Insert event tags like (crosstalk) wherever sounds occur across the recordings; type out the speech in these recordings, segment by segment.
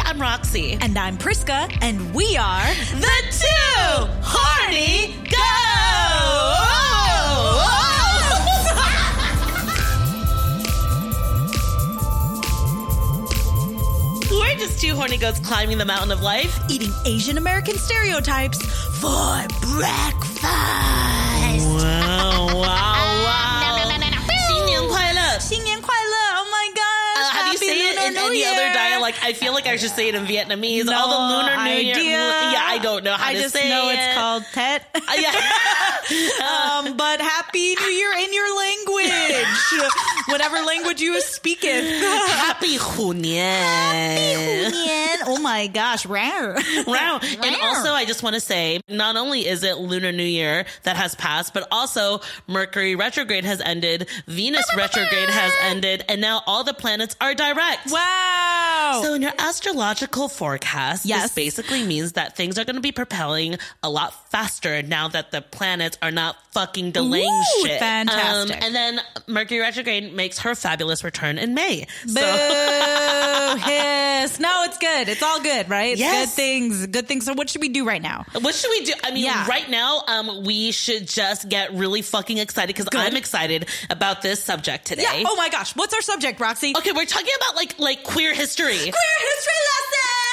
I'm Roxy. And I'm Priska, and we are the two horny goats. We're just two horny goats climbing the mountain of life, eating Asian American stereotypes for breakfast. (laughs) Wow, wow, wow. 新年快乐.新年快乐. Oh my gosh. Uh, how do you say it in New any Year. other dialect? I feel like I should say it in Vietnamese. No All the Lunar New Year. Yeah, I don't know how I to just say know it. it's called Tet. Uh, yeah. (laughs) um, but Happy In your language. (laughs) Whatever language you speak in. Happy Hunian. Happy Hunian. Oh my gosh, rare. Wow. And also, I just want to say, not only is it Lunar New Year that has passed, but also Mercury retrograde has ended, Venus oh retrograde has ended, and now all the planets are direct. Wow. So in your astrological forecast, Yes. this basically means that things are going to be propelling a lot faster now that the planets are not fucking delaying Ooh, shit. Fantastic. Um, and then Mercury retrograde makes her fabulous return in May. Boo, So (laughs) hiss. No, it's good. It's all good, right? It's Yes. Good things. Good things. So what should we do right now? what should we do? I mean, Yeah. right now, um, we should just get really fucking excited because I'm excited about this subject today. Yeah. Oh my gosh. What's our subject, Roxy? Okay, we're talking about like like queer history. Queer history lesson.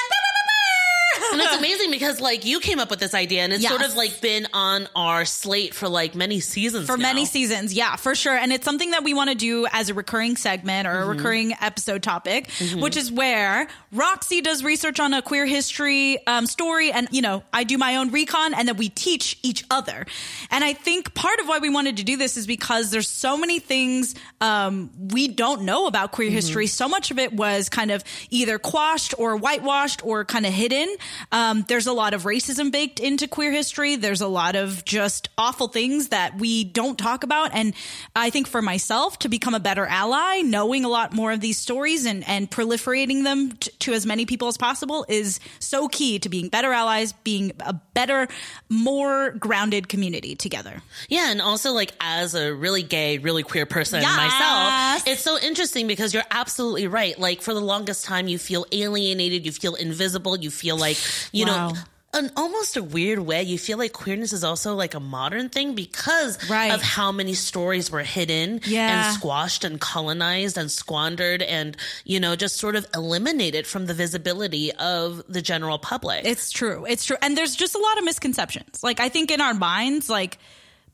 And it's (laughs) amazing because like you came up with this idea and it's Yes. sort of like been on our slate for like many seasons. for now. many seasons. Yeah, for sure. And it's something that we want to do as a recurring segment or a Mm-hmm. recurring episode topic, which is where Roxy does research on a queer history um, story. And, you know, I do my own recon and then we teach each other. And I think part of why we wanted to do this is because there's so many things um, we don't know about queer history. So much of it was kind of either quashed or whitewashed or kind of hidden. Um, there's a lot of racism baked into queer history. There's a lot of just awful things that we don't talk about. And I think for myself to become a better ally, knowing a lot more of these stories and, and proliferating them t- to as many people as possible is so key to being better allies, being a better, more grounded community together. Yeah, and also like as a really gay, really queer person Yes. myself, it's so interesting because you're absolutely right. Like for the longest time, you feel alienated, you feel invisible, you feel like you Wow. know. In almost a weird way, you feel like queerness is also like a modern thing because Right. of how many stories were hidden Yeah. and squashed and colonized and squandered and, you know, just sort of eliminated from the visibility of the general public. It's true. It's true. And there's just a lot of misconceptions. Like, I think in our minds, like,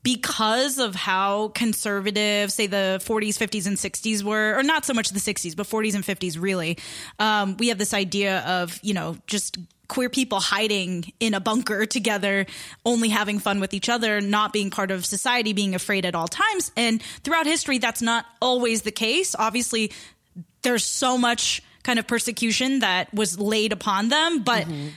because of how conservative, say the 40s, 50s, and 60s were, or not so much the 60s, but 40s and 50s, really, um, we have this idea of, you know, just queer people hiding in a bunker together, only having fun with each other, not being part of society, being afraid at all times. And throughout history, that's not always the case. Obviously, there's so much kind of persecution that was laid upon them, but mm-hmm.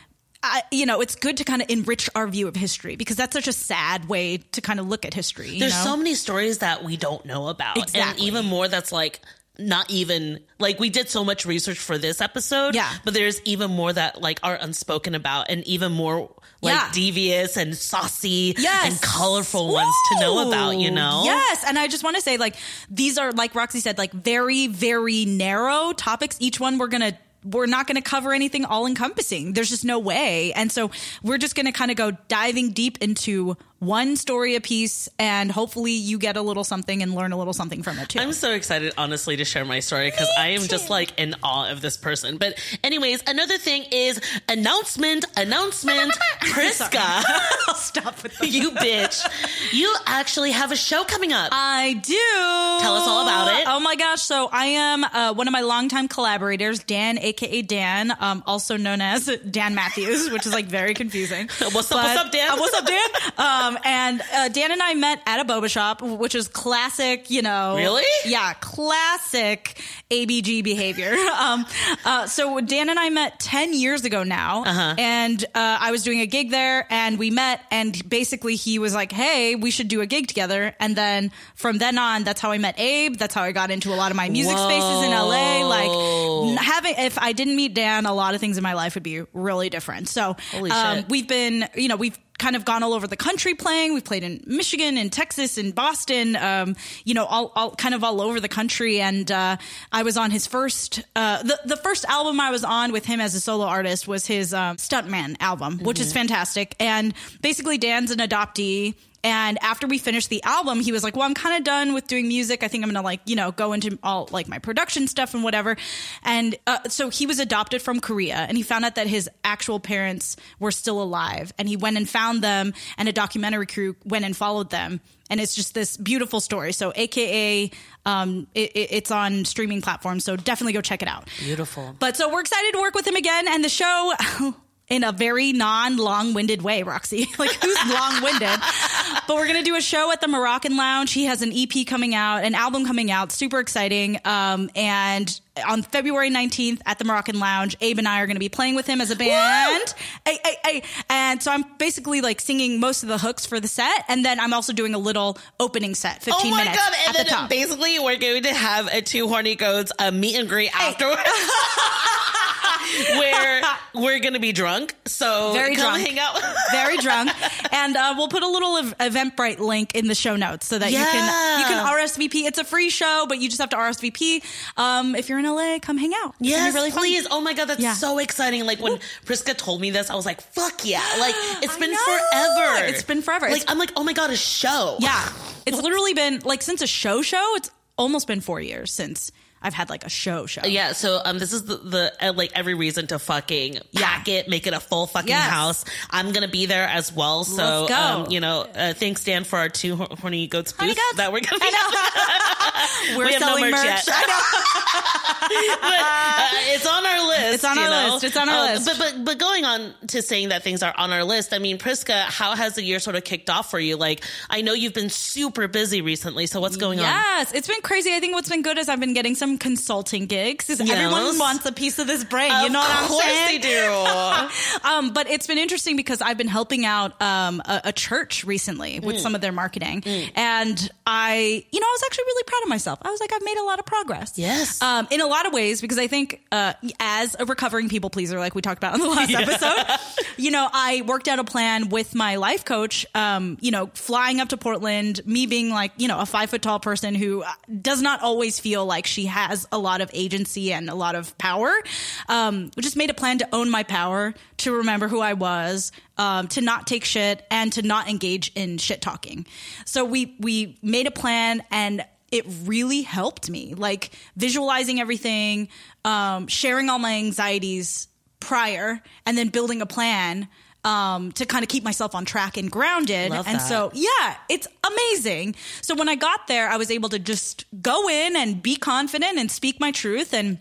I, you know, it's good to kind of enrich our view of history because that's such a sad way to kind of look at history. You There's know? so many stories that we don't know about. And Exactly. even more that's like not even like we did so much research for this episode. Yeah. But there's even more that like are unspoken about and even more like Yeah. devious and saucy Yes. and colorful ones to know about, you know? Yes. And I just want to say, like, these are, like Roxy said, like very, very narrow topics. Each one we're going to, we're not going to cover anything all encompassing. There's just no way. And so we're just going to kind of go diving deep into one story a piece and hopefully you get a little something and learn a little something from it too. I'm so excited, honestly, to share my story because I am just like in awe of this person. But, anyways, another thing is announcement, announcement, (laughs) Priska. (laughs) Stop with (laughs) you bitch. You actually have a show coming up. I do. Tell us all about it. Oh my gosh. So I am uh, one of my longtime collaborators, Dan, aka Dan, um, also known as Dan Matthews, which is like very confusing. What's up, what's up, Dan? Uh, what's up, Dan? Um, and uh, Dan and I met at a boba shop, which is classic, you know. Really? Yeah, classic ABG behavior. (laughs) Um, uh, so Dan and I met 10 years ago now. Uh-huh. And uh, I was doing a gig there and we met and basically he was like, hey, we should do a gig together. And then from then on, that's how I met Abe. That's how I got into a lot of my music spaces in LA. Like having, if I didn't meet Dan, a lot of things in my life would be really different. So um, we've been, you know, we've kind of gone all over the country playing. We've played in Michigan, in Texas, in Boston, um, you know, all, all kind of all over the country. And uh, I was on his first, uh, the the first album I was on with him as a solo artist was his um, Stuntman album, which is fantastic. And basically, Dan's an adoptee. And after we finished the album, he was like, "Well, I'm kind of done with doing music. I think I'm gonna like, you know, go into all like my production stuff and whatever." And uh, so he was adopted from Korea, and he found out that his actual parents were still alive, and he went and found them, and a documentary crew went and followed them, and it's just this beautiful story. So, AKA, um, it, it- it's on streaming platforms, so definitely go check it out. Beautiful. But so we're excited to work with him again, and the show. (laughs) In a very non long winded way, Roxy. (laughs) Like, who's long winded? but we're going to do a show at the Moroccan Lounge. He has an EP coming out, an album coming out, super exciting. Um, and on February 19th at the Moroccan Lounge, Abe and I are going to be playing with him as a band. And so I'm basically like singing most of the hooks for the set. And then I'm also doing a little opening set, 15 Oh my minutes god! And at the basically, we're going to have a two horny goats a meet and greet afterwards, (laughs) where we're to be drunk. So Very come drunk. hang out. (laughs) very drunk, and uh, we'll put a little ev- Eventbrite link in the show notes so that you can you can RSVP. It's a free show, but you just have to RSVP. Um, if you're in LA, come hang out. Gonna Yes, really fun. please. Oh my god, that's Yeah. so exciting! Like when Priska told me this, I was like, "Fuck yeah!" (gasps) Like it's been forever. It's been forever. Like It's- I'm like, oh my god, a show. Yeah, (laughs) it's literally been like since a show show. It's almost been four years since I've had like a show show. Yeah, so um, this is the, the uh, like every reason to fucking pack it, make it a full fucking Yes. house. I'm gonna be there as well. So um, you know, uh, thanks Dan for our two horny goats Horny booth goats. that we're gonna (laughs) be. we're We have no selling merch merch. yet. I know. (laughs) but, uh, it's on our list. It's on our know? list. It's on our Uh, list. But but but going on to saying that things are on our list. I mean, Priska, how has the year sort of kicked off for you? Like, I know you've been super busy recently. So what's going on? Yes, it's been crazy. I think what's been good is I've been getting some consulting gigs because everyone wants a piece of this brain. you know what I'm saying? Of course they do. (laughs) um, but it's been interesting because I've been helping out um, a, a church recently with Mm. some of their marketing, and I, you know, I was actually really proud of myself. I was like, I've made a lot of progress. Yes. um, in a lot of ways because I think uh, as a recovering people pleaser, like we talked about in the (laughs) last episode, you know, I worked out a plan with my life coach. Um, you know, flying up to Portland, me being like, you know, a five foot tall person who does not always feel like she has a lot of agency and a lot of power. Um, just made a plan to own my power, to remember who I was, um, to not take shit, and to not engage in shit talking. So we we made a plan and it really helped me like visualizing everything um, sharing all my anxieties prior and then building a plan um, to kind of keep myself on track and grounded Love and that. so yeah it's amazing so when i got there i was able to just go in and be confident and speak my truth and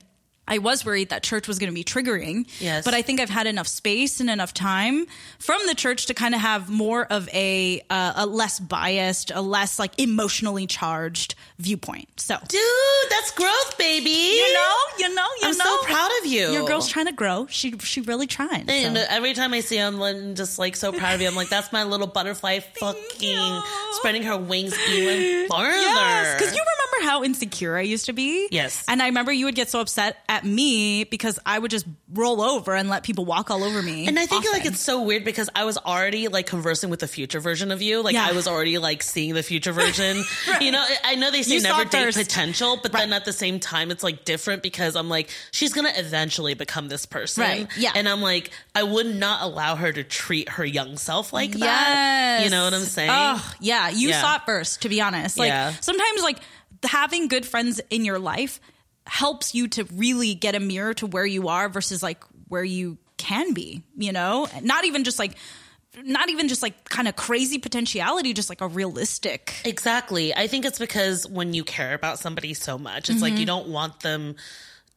I was worried that church was going to be triggering. Yes. But I think I've had enough space and enough time from the church to kind of have more of a uh, a less biased, a less like emotionally charged viewpoint. So Dude, that's growth, baby. you know, you know, you I'm know. so proud of you. Your girl's trying to grow. She she really trying. so. And every time I see him, I'm just like so proud of you. I'm like, that's my little butterfly (laughs) fucking spreading her wings even farther. Yes, because you remember how insecure I used to be. Yes. and I remember you would get so upset at me because I would just roll over and let people walk all over me. And I think like it's so weird because I was already like conversing with the future version of you. Like Yeah. I was already like seeing the future (laughs) version. You know, I know they say You never date first. potential, but then at the same time it's like different because I'm like she's gonna eventually become this person. Right, yeah. And I'm like I would not allow her to treat her young self like that. Yes. You know what I'm saying? Oh, yeah. You Yeah. saw it first, to be honest. Like Yeah. sometimes like having good friends in your life helps you to really get a mirror to where you are versus like where you can be, you know? Not even just like not even just like kind of crazy potentiality, just like a realistic. Exactly. I think it's because when you care about somebody so much, it's like Mm-hmm. you don't want them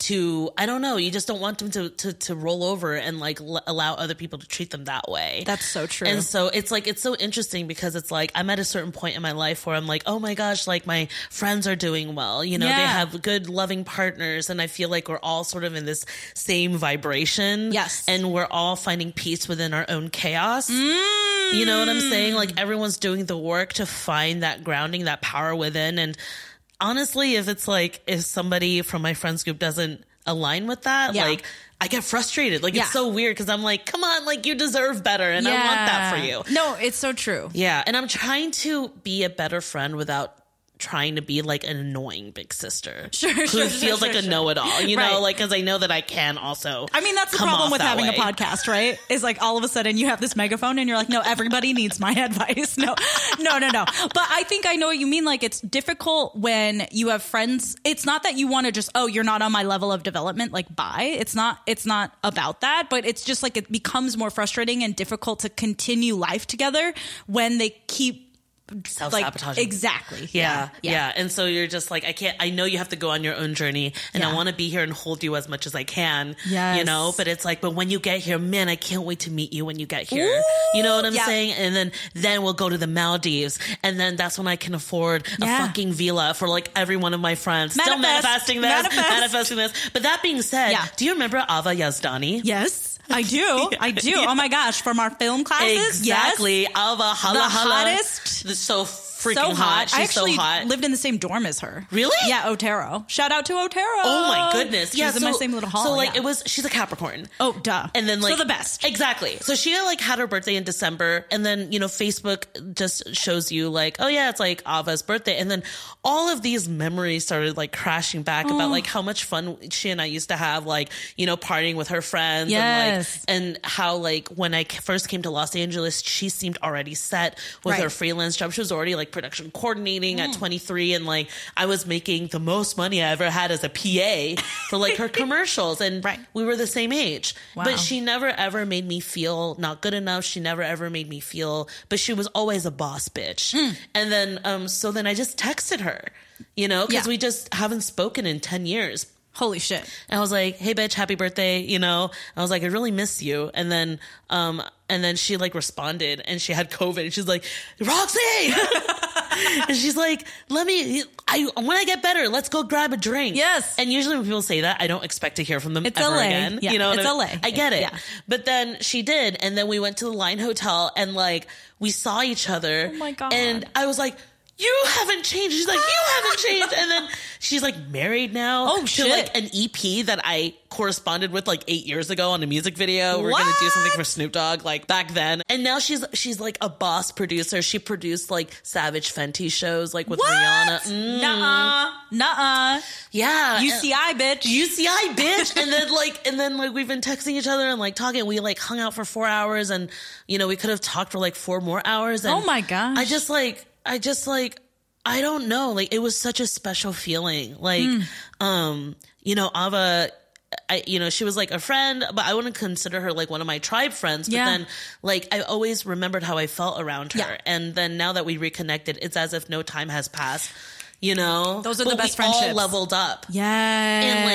to I don't know, you just don't want them to to, to roll over and like l- allow other people to treat them that way. That's so true. And so it's like it's so interesting because it's like I'm at a certain point in my life where I'm like, "Oh my gosh, like my friends are doing well. You know, they have good loving partners and I feel like we're all sort of in this same vibration. Yes. And we're all finding peace within our own chaos. Mm. You know what I'm saying? Like everyone's doing the work to find that grounding, that power within. And honestly, if it's like, if somebody from my friends group doesn't align with that. Yeah. Like I get frustrated. Like Yeah. it's so weird because I'm like, come on, like you deserve better, and I want that for you. No, it's so true. Yeah, and I'm trying to be a better friend without trying to be like an annoying big sister (laughs) Sure, who sure, feels sure, like a know-it-all you Right. know like because i know that i can also I mean, that's the problem with having way. a podcast, right? Is like all of a sudden you have this megaphone and you're like, no, everybody needs my (laughs) advice. No, no, no, no. But I think I know what you mean. Like, it's difficult when you have friends. It's not that you want to just, oh, you're not on my level of development. Like, bye. It's not, it's not about that. But it's just like it becomes more frustrating and difficult to continue life together when they keep like self-sabotaging exactly. yeah, yeah and so you're just like i can't i know you have to go on your own journey and i want to be here and hold you as much as i can Yeah. you know but it's like but when you get here man i can't wait to meet you when you get here Ooh, you know what i'm yeah. saying and then then we'll go to the maldives and then that's when i can afford a Yeah. fucking villa for like every one of my friends still manifesting this Manifest. manifesting this but that being said Yeah. do you remember ava yazdani Yes, I do. (laughs) I do. Oh my gosh, from our film classes. Yes. Exactly. Alva Hala The Hala. hottest. Is So freaking so hot. hot. She's I actually so hot. lived in the same dorm as her. Really? Yeah, Otero. Shout out to Otero. Oh my goodness. She yeah, was in my same little hall. So like yeah. it was she's a Capricorn. Oh, duh. And then like so the best. Exactly. So she like had her birthday in December and then, you know, Facebook just shows you like, oh yeah, it's like Ava's birthday. And then all of these memories started like crashing back Oh. about like how much fun she and I used to have, like, you know, partying with her friends Yes. and like and how like when I first came to Los Angeles, she seemed already set with Right. her freelance job. She was already like production coordinating at 23 and like I was making the most money I ever had as a PA for like her (laughs) commercials and Right. we were the same age. Wow. But she never ever made me feel not good enough. She never ever made me feel but she was always a boss bitch. Hmm. And then um so then I just texted her, you know, cuz Yeah. we just haven't spoken in 10 years. Holy shit. And I was like, "Hey, bitch, happy birthday!" You know, I was like, "I really miss you." And then, um, and then she like responded, and she had COVID, and she's like, "Roxy," (laughs) and she's like, "Let me, I when I get better, let's go grab a drink." Yes. And usually when people say that, I don't expect to hear from them It's ever LA. again. Yeah, you know, it's I? LA. I get it. Yeah. But then she did, and then we went to the Line Hotel, and like we saw each other. Oh my God. And I was like. You haven't changed. She's like, you haven't changed. And then she's like married now. Oh, to shit. like an EP that I corresponded with like eight years ago on a music video. We We're gonna do something for Snoop Dogg like back then. And now she's she's like a boss producer. She produced like Savage Fenty shows like with What? Rihanna. Mm, Nuh-uh. Nuh-uh. yeah. UCI, bitch. UCI bitch. and then like and then like we've been texting each other and like talking. We like hung out for four hours and you know, we could have talked for like four more hours. And Oh my gosh. I just like I just like I don't know. Like it was such a special feeling. Like Hmm. um, you know, Ava I, you know, she was like a friend, but I wouldn't consider her like one of my tribe friends. But Yeah. then, like, I always remembered how I felt around her. Yeah. And then now that we reconnected, it's as if no time has passed. You know, Those are But the best we all friendships. leveled up. Yes. And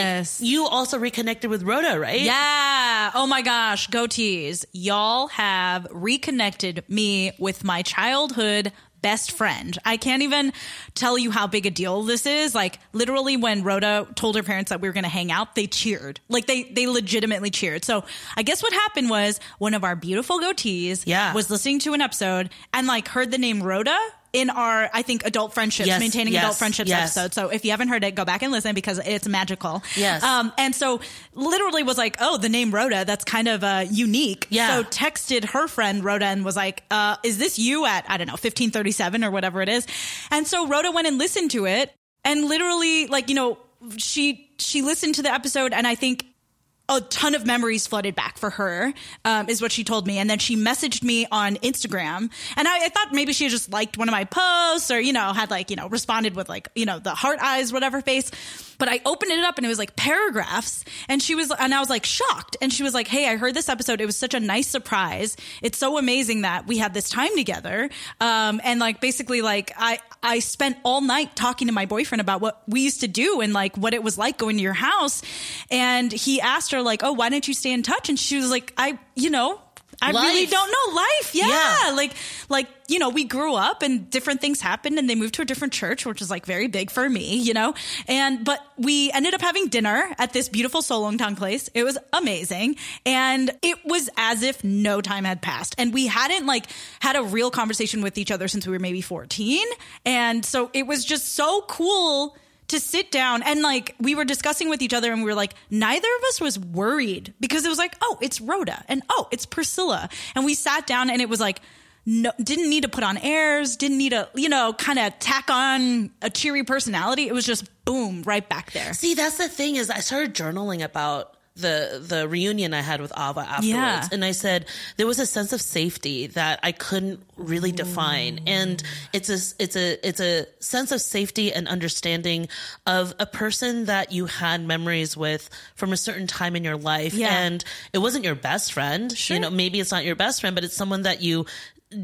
like you also reconnected with Rhoda, right? Yeah. Oh my gosh. Goatees. Y'all have reconnected me with my childhood best friend. I can't even tell you how big a deal this is. Like literally when Rhoda told her parents that we were going to hang out, they cheered. Like they they legitimately cheered. So, I guess what happened was one of our beautiful goatees Yeah. was listening to an episode and like heard the name Rhoda in our I think adult friendships, Yes, maintaining yes, adult friendships yes. episode. So if you haven't heard it, go back and listen because it's magical. Yes. Um, and so literally was like, oh, the name Rhoda, that's kind of uh, unique. Yeah. So texted her friend Rhoda and was like, uh, is this you at, I don't know, 1537 or whatever it is? And so Rhoda went and listened to it and literally like, you know, she, she listened to the episode and I think a ton of memories flooded back for her, um, is what she told me. And then she messaged me on Instagram. And I, I thought maybe she just liked one of my posts or, you know, had like, you know, responded with like, you know, the heart eyes, whatever face. But I opened it up and it was like paragraphs. And she was, and I was like shocked. And she was like, Hey, I heard this episode. It was such a nice surprise. It's so amazing that we had this time together. Um, and like basically like I, I spent all night talking to my boyfriend about what we used to do and like what it was like going to your house. And he asked her like, "Oh, why don't you stay in touch?" And she was like, "I, you know, I really don't know life. Yeah. Yeah. Like, like, you know, we grew up and different things happened and they moved to a different church, which is like very big for me, you know? And, but we ended up having dinner at this beautiful Solongtang place. It was amazing. And it was as if no time had passed. And we hadn't like had a real conversation with each other since we were maybe 14. And so it was just so cool to sit down and like we were discussing with each other and we were like neither of us was worried because it was like oh it's Rhoda and oh it's Priscilla and we sat down and it was like no didn't need to put on airs didn't need to you know kind of tack on a cheery personality it was just boom right back there See, that's the thing is I started journaling about the the reunion I had with Ava afterwards, Yeah. and I said there was a sense of safety that I couldn't really define, mm. and it's a it's a it's a sense of safety and understanding of a person that you had memories with from a certain time in your life, Yeah. and it wasn't your best friend. Sure. You know, maybe it's not your best friend, but it's someone that you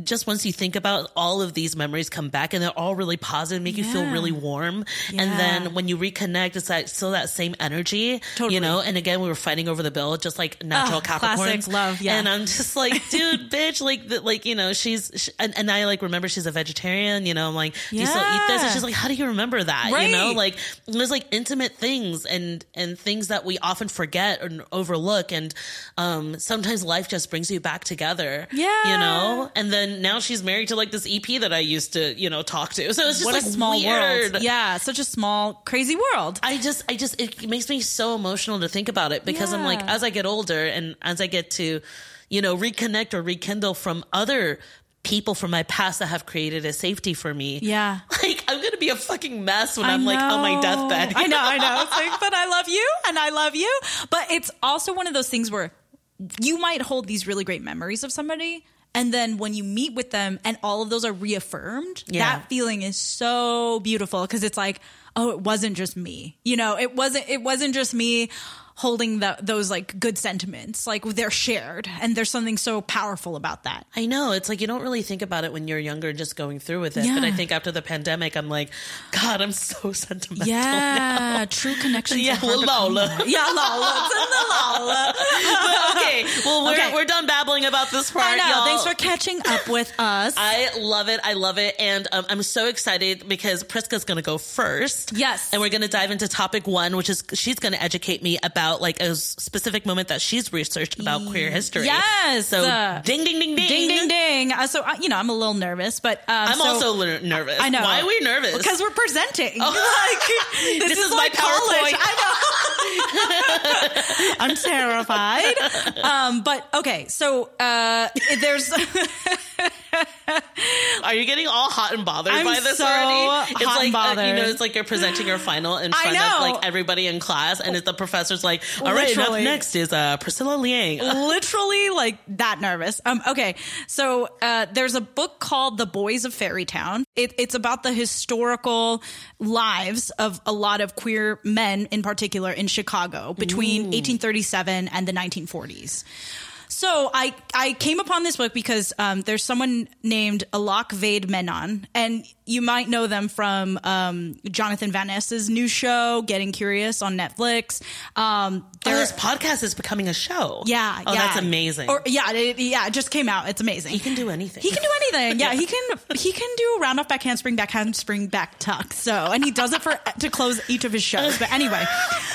just once you think about all of these memories come back and they're all really positive, make you feel really warm. Yeah. And then when you reconnect, it's like still that same energy, Totally. you know? And again, we were fighting over the bill, just like natural classic Capricorns. love, yeah. And I'm just like, (laughs) dude, bitch, like, the, like, you know, she's, sh and, and I like remember she's a vegetarian, you know, I'm like, do you still eat this? And she's like, how do you remember that? You know, like there's like intimate things and, and things that we often forget or overlook. And, um, sometimes life just brings you back together. Yeah. You know? And then now she's married to like this EP that I used to, you know, talk to. So it's just what like a small weird. world yeah such a small crazy world I just, I just, it makes me so emotional to think about it because I'm like, as I get older and as I get to, you know, reconnect or rekindle from other people from my past that have created a safety for me. Yeah. (laughs) Like, I'm going to be a fucking mess when I I'm like on my deathbed. I know, I know. (laughs) It's like, but I love you and I love you. But it's also one of those things where you might hold these really great memories of somebody. And then when you meet with them and all of those are reaffirmed, Yeah. that feeling is so beautiful because it's like, oh, it wasn't just me. You know, it wasn't, it wasn't just me holding the, those like good sentiments. Like they're shared and there's something so powerful about that. I know. It's like you don't really think about it when you're younger and just going through with it. yeah. But I think after the pandemic, I'm like, God, I'm so (laughs) sentimental. Yeah, true connections. Yeah, well, Lola. Yeah, Lola. It's in the Lola. (laughs) okay. Well, we're, Okay. we're done babbling about this part. I know. y'all. Thanks for catching up with us. I love it. I love it. And um, I'm so excited because Priska's going to go first. Yes. And we're going to dive into topic one, which is she's going to educate me about like a specific moment that she's researched about queer history. Yes. So Uh, ding, ding, ding, ding. ding, ding, ding. Uh, so, uh, you know, I'm a little nervous, but um, I'm so- also little nervous. I know. Why are we nervous? Because we're presenting. Oh. (laughs) Like, this, This is, is my like college. PowerPoint. I know. (laughs) I'm terrified. Um, but okay, so uh, there's (laughs) Are you getting all hot and bothered I'm by this so already? It's hot like and uh, you know, it's like you're presenting your final in front of like everybody in class, and it's the professor's like, "All right, up next is uh, Priscilla Liang." (laughs) literally like that nervous. Um, okay, so uh, there's a book called The Boys of Fairytown. It, it's about the historical lives of a lot of queer men, in particular in Chicago, between 1837 and the 1940s. So I I came upon this book because um, there's someone named Alok Vaid-Menon, and you might know them from um, Jonathan Van Ness's new show, Getting Curious on Netflix. Um, Oh, this podcast is becoming a show. yeah, Oh, yeah. that's amazing. Or yeah, it, yeah, it just came out. It's amazing. he can do anything. He can do anything. Yeah, (laughs) he can. He can do a round off back handspring, back handspring, back tuck. So, and he does it for to close each of his shows. But anyway,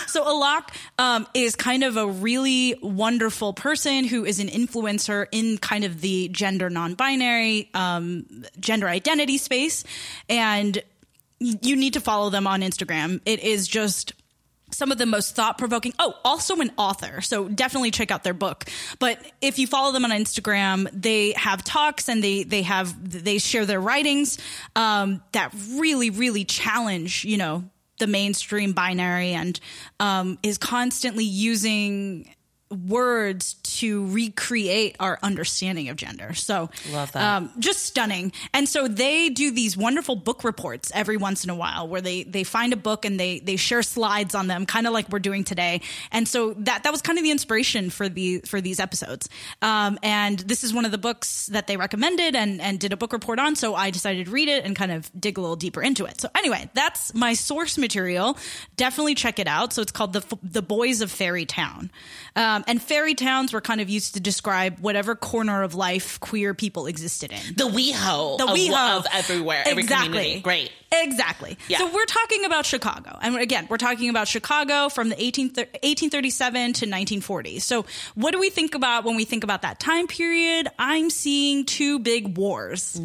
so Alok um, is kind of a really wonderful person who is an influencer in kind of the gender non-binary, um, gender identity space, and you need to follow them on Instagram. It is just some of the most thought provoking. Oh, also an author. So definitely check out their book. But if you follow them on Instagram, they have talks and they, they have, they share their writings, um, that really, really challenge, you know, the mainstream binary and, um, is constantly using words to recreate our understanding of gender. So Love that. Um, just stunning. And so they do these wonderful book reports every once in a while where they they find a book and they they share slides on them, kind of like we're doing today. And so that that was kind of the inspiration for the for these episodes. Um, and this is one of the books that they recommended and and did a book report on. So I decided to read it and kind of dig a little deeper into it. So anyway, that's my source material. Definitely check it out. So it's called the the Boys of Fairy Town. Um, Um, and fairy towns were kind of used to describe whatever corner of life queer people existed in. The WeHo. The of, WeHo. of everywhere. Every Exactly. community. Great. Exactly. Yeah. So we're talking about Chicago. And again, we're talking about Chicago from the 18, 1837 to 1940. So what do we think about when we think about that time period? I'm seeing two big wars.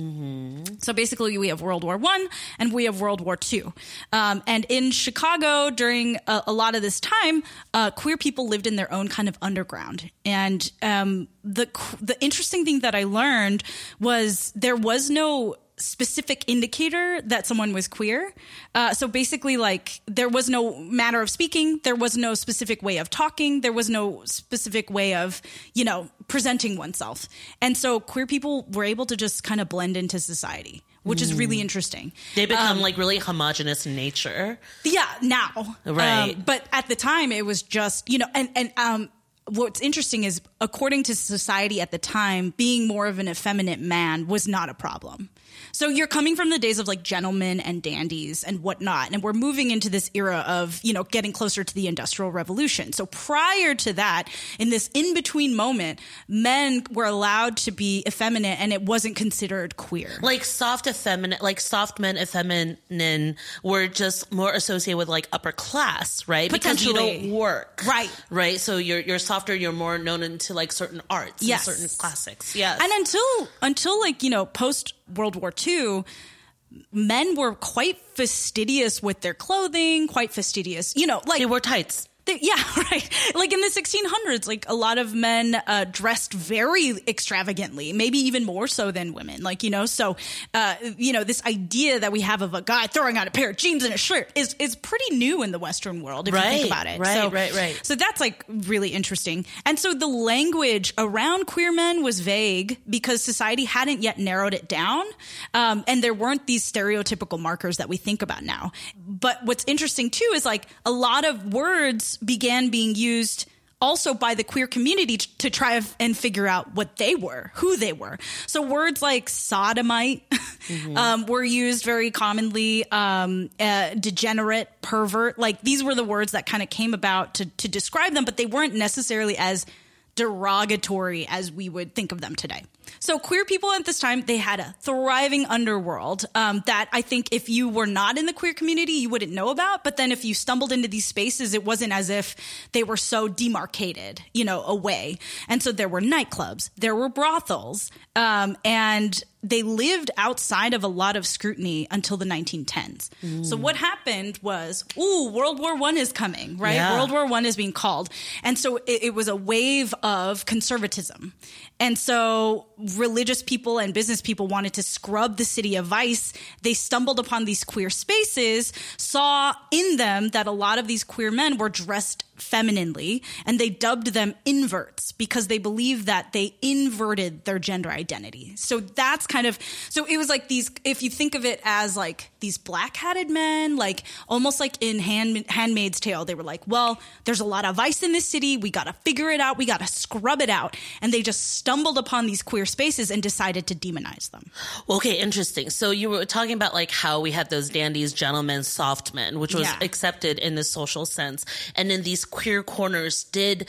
So basically, we have World War One and we have World War Two. Um, and in Chicago, during a, a lot of this time, uh, queer people lived in their own kind of underground. And um, the the interesting thing that I learned was there was no specific indicator that someone was queer. Uh, so basically, like there was no manner of speaking, there was no specific way of talking, there was no specific way of you know presenting oneself, and so queer people were able to just kind of blend into society. Which is really interesting. They become like really homogenous in nature. Yeah, now. Right. Um, but at the time it was just, you know, and and um what's interesting is according to society at the time, being more of an effeminate man was not a problem. So you're coming from the days of like gentlemen and dandies and whatnot, and we're moving into this era of, you know, getting closer to the industrial revolution. So prior to that, in this in-between moment, men were allowed to be effeminate and it wasn't considered queer. Like soft effeminate, like soft men effeminate were just more associated with like upper class, right? Because you Potentially. don't work. Right. Right. So you're, you're softer, you're more known into like certain arts Yes. certain classics. Yes. And until until like you know post World War II, men were quite fastidious with their clothing, quite fastidious. You know, like they wore tights. They- (laughs) yeah, right. Like in the 1600s, like a lot of men uh, dressed very extravagantly, maybe even more so than women. Like you know, so uh, you know, this idea that we have of a guy throwing out a pair of jeans and a shirt is is pretty new in the Western world if you think about it. right, so, right, right. So that's like really interesting. And so the language around queer men was vague because society hadn't yet narrowed it down. Um, and there weren't these stereotypical markers that we think about now. But what's interesting too is like a lot of words began being used also by the queer community to try and figure out what they were, who they were. So words like sodomite (laughs) um, were used very commonly, um, uh, degenerate, pervert. Like these were the words that kind of came about to, to describe them, but they weren't necessarily as derogatory as we would think of them today. So queer people at this time, they had a thriving underworld um, that I think if you were not in the queer community, you wouldn't know about. But then if you stumbled into these spaces, it wasn't as if they were so demarcated, you know, away. And so there were nightclubs, there were brothels, um, and they lived outside of a lot of scrutiny until the 1910s. So what happened was, ooh, World War One is coming, right? Yeah. World War One is being called, and so it, it was a wave of conservatism, and so religious people and business people wanted to scrub the city of vice. They stumbled upon these queer spaces, saw in them that a lot of these queer men were dressed femininely, and they dubbed them inverts because they believed that they inverted their gender identity. So that's kind of so it was like these. If you think of it as like these black hatted men, like almost like in Hand, Handmaid's Tale, they were like, well, there's a lot of vice in this city. We got to figure it out. We got to scrub it out. And they just stumbled upon these queer spaces and decided to demonize them. Okay, interesting. So you were talking about like how we had those dandies, gentlemen, soft men, which was Yeah. accepted in the social sense. And in these queer corners, did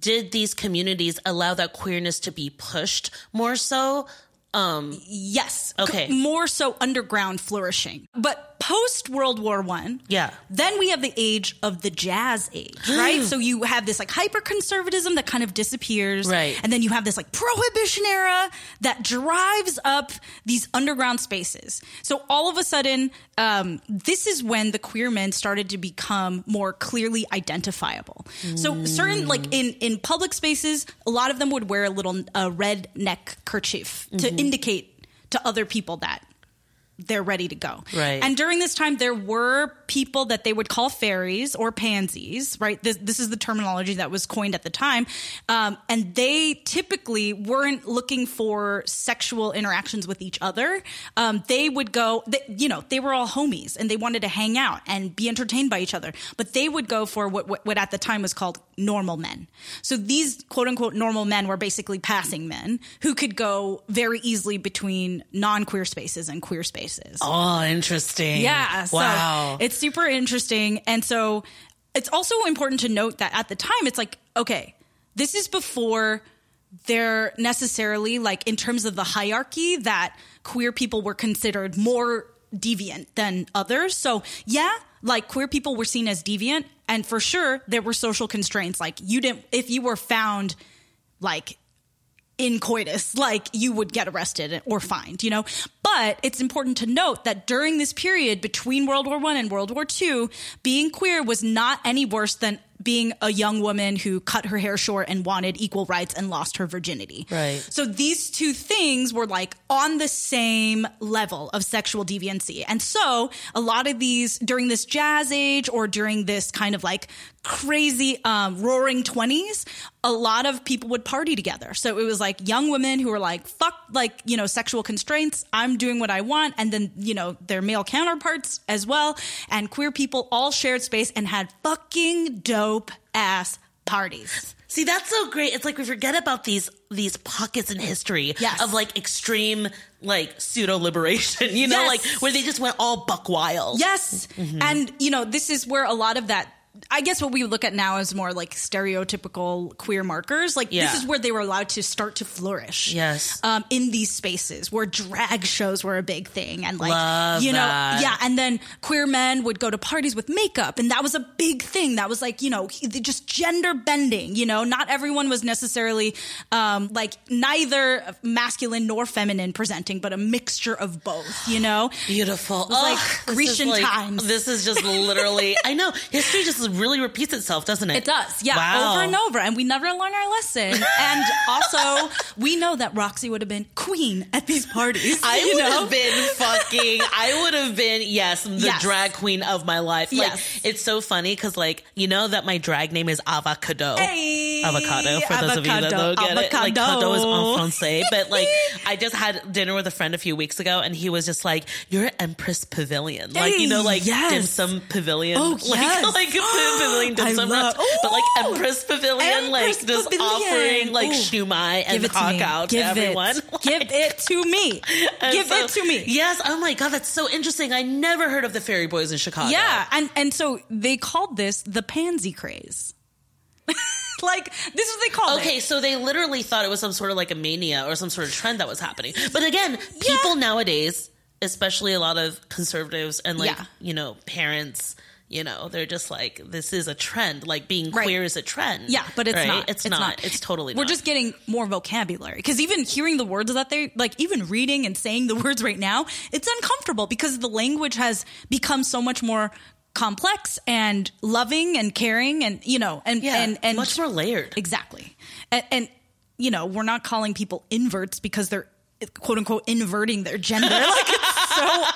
did these communities allow that queerness to be pushed more so? Um, Yes. Okay. C- More so underground flourishing. But post World War One, Yeah. Then we have the age of the jazz age, (gasps) right? so you have this like hyper conservatism that kind of disappears. Right. And then you have this like prohibition era that drives up these underground spaces. So all of a sudden, um, this is when the queer men started to become more clearly identifiable. So certain like in in public spaces, a lot of them would wear a little uh, red neck kerchief to indicate to other people that they're ready to go. Right. And during this time, there were people that they would call fairies or pansies, right? This, this is the terminology that was coined at the time. Um, and they typically weren't looking for sexual interactions with each other. Um, they would go, they, you know, they were all homies and they wanted to hang out and be entertained by each other. But they would go for what, what, what at the time was called normal men. So these quote unquote normal men were basically passing men who could go very easily between non queer spaces and queer spaces. oh, interesting. Yeah. So Wow. it's super interesting. And so it's also important to note that at the time, it's like, okay, this is before they're necessarily like in terms of the hierarchy that queer people were considered more deviant than others. So, yeah, like queer people were seen as deviant and for sure there were social constraints like you didn't if you were found like in coitus, like you would get arrested or fined, you know? But it's important to note that during this period between World War One and World War Two, being queer was not any worse than being a young woman who cut her hair short and wanted equal rights and lost her virginity. Right. So these two things were like on the same level of sexual deviancy. And so a lot of these during this jazz age or during this kind of like crazy um, roaring 20s, a lot of people would party together. So it was like young women who were like, fuck, like, you know, sexual constraints. I'm doing what I want. And then, you know, their male counterparts as well. And queer people all shared space and had fucking dope ass parties. See, that's so great. It's like we forget about these these pockets in history Yes. of like extreme like pseudo liberation, (laughs) you know, Yes. like where they just went all buck wild. Yes. Mm-hmm. And, you know, this is where a lot of that. I guess what we look at now is more like stereotypical queer markers. Like Yeah. this is where they were allowed to start to flourish. Yes. Um, in these spaces where drag shows were a big thing and like Love you know that. yeah and then queer men would go to parties with makeup and that was a big thing that was like you know just gender bending you know not everyone was necessarily um, like neither masculine nor feminine presenting but a mixture of both you know Beautiful. like Ugh, this Grecian like- times. This is just literally, I know, history just really repeats itself, doesn't it? It does, yeah, Wow. over and over, and we never learn our lesson. (laughs) And also, we know that Roxy would have been queen at these parties. I would know? have been fucking. I would have been yes, the Yes. drag queen of my life. Like Yes. it's so funny because like you know that my drag name is Avocado. Hey, Avocado for those of you that avocado, don't get it. Like avocado. Cado is en français, but like (laughs) I just had dinner with a friend a few weeks ago, and he was just like, "You're Empress Pavilion, like you know, Hey, like yes. dim sum pavilion, Oh, (laughs) like yes. like pavilion I love- but like Empress Pavilion, like just Pavilion. offering like Ooh. shumai and Give it to hawk out Give to everyone. (laughs) It. Give it to me. (laughs) Give so- it to me. Yes. Oh my god, that's so interesting. I never heard of the Fairy Boys in Chicago. Yeah, and and so they called this the pansy craze. (laughs) like this is what they called Okay, it. so they literally thought it was some sort of like a mania or some sort of trend that was happening. But again, people nowadays, especially a lot of conservatives and like, Yeah. you know, parents, you know, they're just like, this is a trend. Like being Right. queer is a trend. Yeah, but it's right? not. It's, not. It's totally We're not. just getting more vocabulary because even hearing the words that they like, even reading and saying the (laughs) words right now, it's uncomfortable because the language has become so much more complex and loving and caring and you know and yeah, and and much more layered. exactly and, and you know we're not calling people inverts because they're quote unquote inverting their gender (laughs) like it's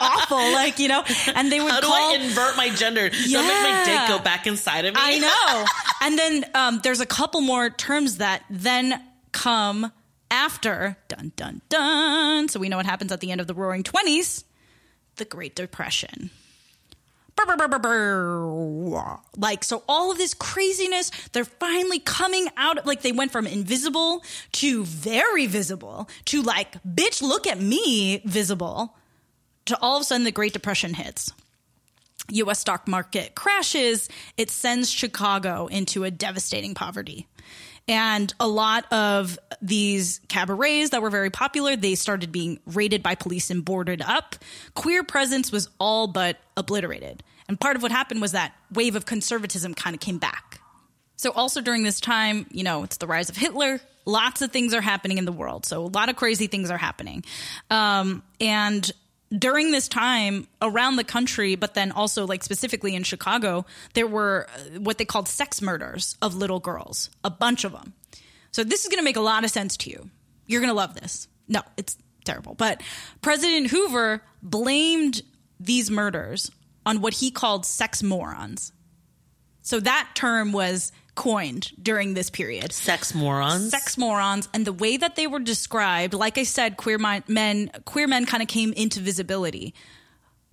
awful like you know and they would How do call I invert my gender? Don't make my dick go back inside of me. I know. and then um, there's a couple more terms that then come after dun dun dun. So we know what happens at the end of the Roaring Twenties, the Great Depression. Like so, all of this craziness, they're finally coming out. Like they went from invisible to very visible to like, bitch, look at me, visible. To all of a sudden, the Great Depression hits. US stock market crashes, it sends Chicago into a devastating poverty. And a lot of these cabarets that were very popular, they started being raided by police and boarded up. Queer presence was all but obliterated. And part of what happened was that wave of conservatism kind of came back. So also during this time, you know, it's the rise of Hitler. Lots of things are happening in the world. So a lot of crazy things are happening. Um, and during this time around the country, but then also like specifically in Chicago, there were uh, what they called sex murders of little girls, a bunch of them. So this is going to make a lot of sense to you. You're going to love this. No, it's terrible. But President Hoover blamed these murders on what he called sex morons. So that term was coined during this period. Sex morons. Sex morons, and the way that they were described, like I said, queer men, queer men kind of came into visibility.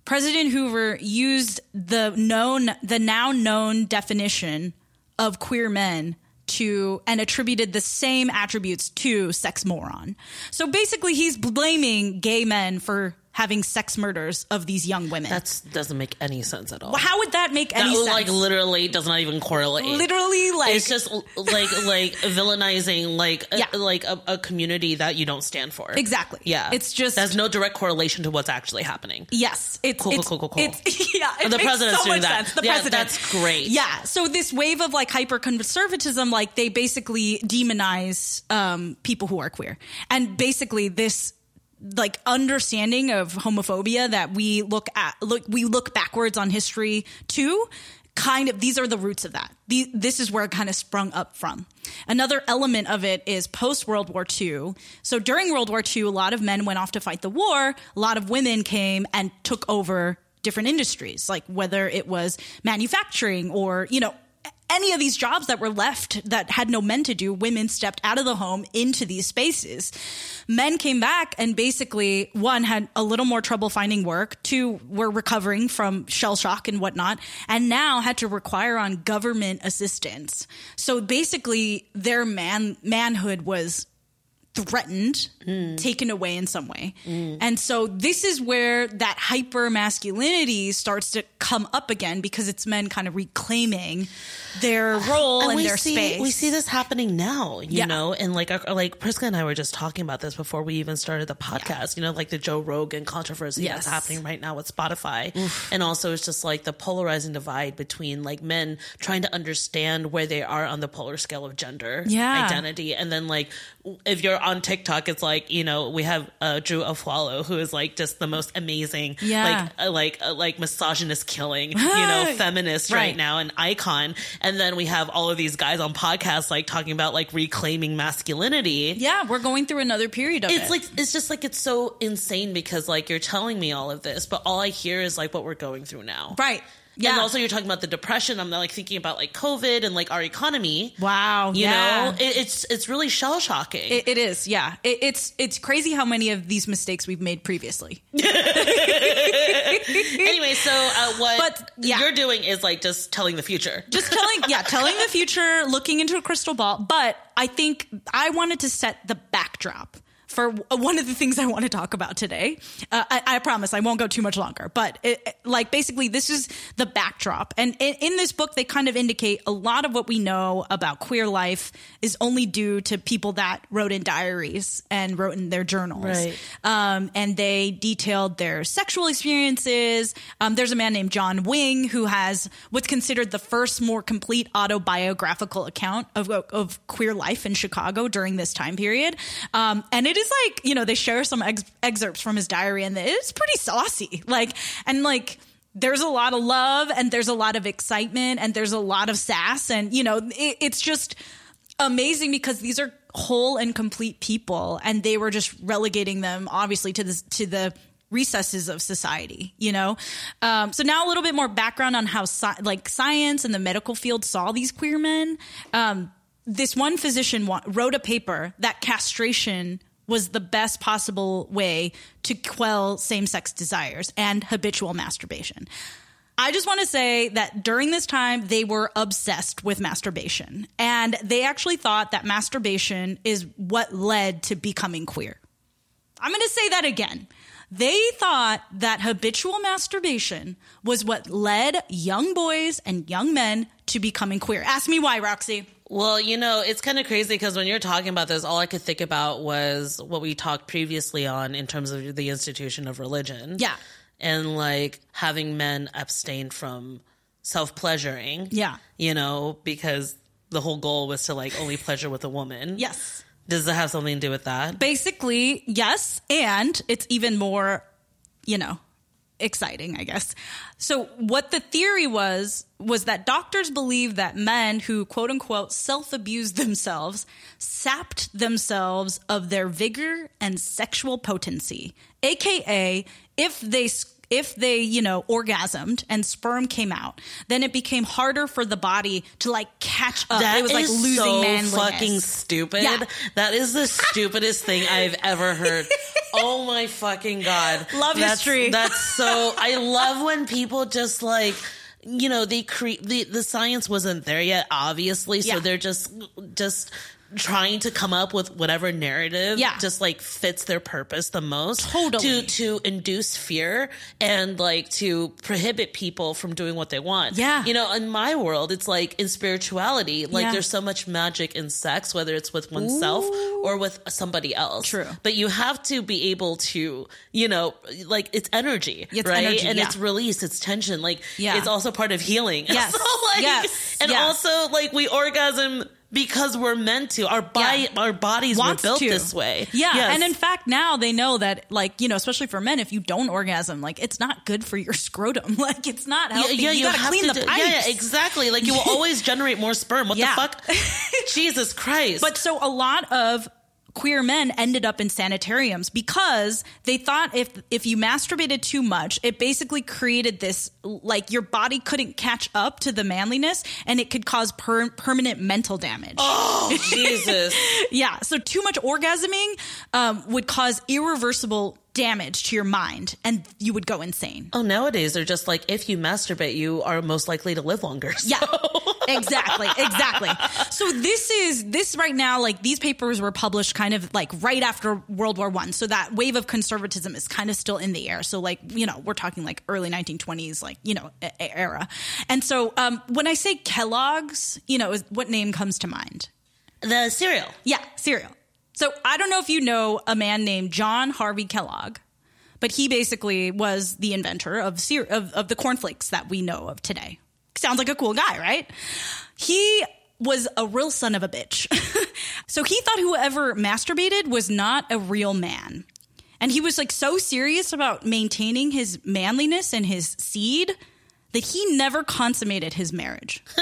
President Hoover used the known, the now known definition of queer men to and attributed the same attributes to sex moron. So basically, he's blaming gay men for having sex murders of these young women. That doesn't make any sense at all. Well, How would that make that any sense? like literally does not even correlate. Literally, like it's just like like villainizing like a, Yeah. like a, a community that you don't stand for. Exactly. Yeah. It's just- there's no direct correlation to what's actually happening. Yes, it's Cool, cool, it's, cool, cool, cool. It's, (laughs) yeah, it The makes president's so doing that. sense. The Yeah, president, that's great. Yeah, so this wave of like hyper conservatism, like they basically demonize um, people who are queer, and basically this like understanding of homophobia that we look at look we look backwards on history too kind of these are the roots of that. The, this is where it kind of sprung up from. Another element of it is post world war ii so during world war ii a lot of men went off to fight the war a lot of women came and took over different industries like whether it was manufacturing or you know any of these jobs that were left that had no men to do, women stepped out of the home into these spaces. Men came back and basically, one, had a little more trouble finding work, two, were recovering from shell shock and whatnot, and now had to require on government assistance. So basically, their man manhood was threatened, mm. taken away in some way. Mm. And so this is where that hyper masculinity starts to come up again because it's men kind of reclaiming their role and, we their see space. we see this happening now, you Yeah. know, and like our, like Priska and I were just talking about this before we even started the podcast. You know, like the Joe Rogan controversy Yes. that's happening right now with Spotify, and also it's just like the polarizing divide between like men trying to understand where they are on the polar scale of gender Yeah. identity, and then like if you're on TikTok, it's like you know we have uh, Drew Afualo who is like just the most amazing, Yeah. like uh, like uh, like misogynist killing, you (gasps) know, feminist right. Right. now, an icon. And then we have all of these guys on podcasts like talking about like reclaiming masculinity. yeah, we're going through another period of It's it. like it's just like it's so insane because like you're telling me all of this, but all I hear is like what we're going through now. right. Yeah. And also you're talking about the depression. I'm like thinking about like COVID and like our economy. wow. You yeah. know, it, it's it's really shell shocking. It- it is, yeah. It, it's it's crazy how many of these mistakes we've made previously. (laughs) (laughs) anyway, so uh, what But, yeah. you're doing is like just telling the future. just telling yeah (laughs) telling the future looking into a crystal ball but i think i wanted to set the backdrop for one of the things I want to talk about today. Uh, I, I promise I won't go too much longer, but it, it- like basically this is the backdrop. And in, in this book, they kind of indicate a lot of what we know about queer life is only due to people that wrote in diaries and wrote in their journals. Right. Um, and they detailed their sexual experiences. Um, there's a man named John Wing who has what's considered the first more complete autobiographical account of, of queer life in Chicago during this time period. Um, and it is like, you know, they share some ex- excerpts from his diary and it's pretty saucy. Like, and like, there's a lot of love and there's a lot of excitement and there's a lot of sass. And, you know, it, it's just amazing because these are whole and complete people and they were just relegating them obviously to the, to the, recesses of society you know um, so now a little bit more background on how like science and the medical field saw these queer men um, this one physician wa- wrote a paper that castration was the best possible way to quell same-sex desires and habitual masturbation I just want to say that during this time, they were obsessed with masturbation. And they actually thought that masturbation is what led to becoming queer. I'm going to say that again. They thought that habitual masturbation was what led young boys and young men to becoming queer. Ask me why, Roxy. Well, you know, it's kind of crazy because when you're talking about this, all I could think about was what we talked previously on in terms of the institution of religion. Yeah. And like having men abstain from self pleasuring. Yeah. You know, because the whole goal was to like only pleasure with a woman. Yes. Does it have something to do with that? Basically, yes. And it's even more, you know, exciting, I guess. So what the theory was was that doctors believed that men who quote unquote self-abused themselves sapped themselves of their vigor and sexual potency. AKA if they if they, you know, orgasmed and sperm came out, then it became harder for the body to like catch up. That it was like is losing so manliness. fucking stupid. Yeah. That is the stupidest thing I've ever heard. (laughs) Oh my fucking god! Love that's, history. (laughs) That's so. I love when people just like. You know, they create the the science wasn't there yet, obviously. So Yeah. they're just just trying to come up with whatever narrative Yeah. just like fits their purpose the most Totally. to to induce fear and like to prohibit people from doing what they want Yeah. you know in my world it's like in spirituality like Yeah. there's so much magic in sex whether it's with oneself or with somebody else True. but you have to be able to you know like it's energy It's right energy, and yeah. it's release it's tension like Yeah. it's also part of healing (laughs) Yes. so like Yes. and also like we orgasm because we're meant to. Our body, Yeah. our bodies Wants were built to. this way. Yeah, Yes. and in fact, now they know that, like you know, especially for men, if you don't orgasm, like it's not good for your (laughs) scrotum. (laughs) Like it's not yeah, healthy. yeah, you, gotta clean to the do- pipes. Yeah, yeah, exactly. Like you will (laughs) always generate more sperm. What Yeah. the fuck? Jesus Christ! But so a lot of queer men ended up in sanitariums because they thought if if you masturbated too much, it basically created this like your body couldn't catch up to the manliness and it could cause per- permanent mental damage. oh (laughs) Jesus, Yeah, so too much orgasming um, would cause irreversible damage to your mind and you would go insane. oh nowadays they're just like if you masturbate, you are most likely to live longer. (laughs) Yeah, exactly, exactly. So this is this right now. Like these papers were published kind of like right after World War One. So that wave of conservatism is kind of still in the air. So like you know we're talking like early 1920s, like you know era. And so um, when I say Kellogg's, you know, is, what name comes to mind? The cereal. Yeah, cereal. So I don't know if you know a man named John Harvey Kellogg, but he basically was the inventor of cere- of, of the cornflakes that we know of today. Sounds like a cool guy, right? He was a real son of a bitch. (laughs) so he thought whoever masturbated was not a real man. And he was like so serious about maintaining his manliness and his seed that he never consummated his marriage. (laughs)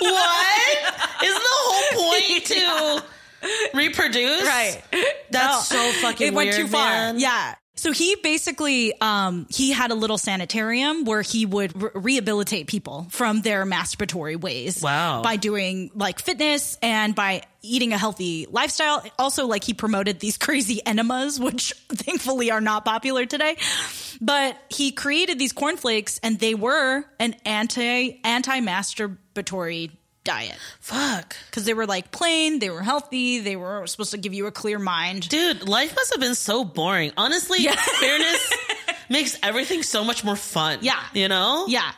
What? Isn't the whole point (laughs) to (laughs) reproduce? Right. That's No. so fucking it went weird, too far. man. Yeah. So he basically um, he had a little sanitarium where he would re- rehabilitate people from their masturbatory ways. Wow. By doing like fitness and by eating a healthy lifestyle. Also, like he promoted these crazy enemas, which (laughs) thankfully are not popular today. But he created these cornflakes, and they were an anti anti masturbatory diet Fuck. because they were like plain, they were healthy, they were supposed to give you a clear mind. Dude, life must have been so boring. Honestly, fairness (laughs) makes everything so much more fun. Yeah. You know? Yeah.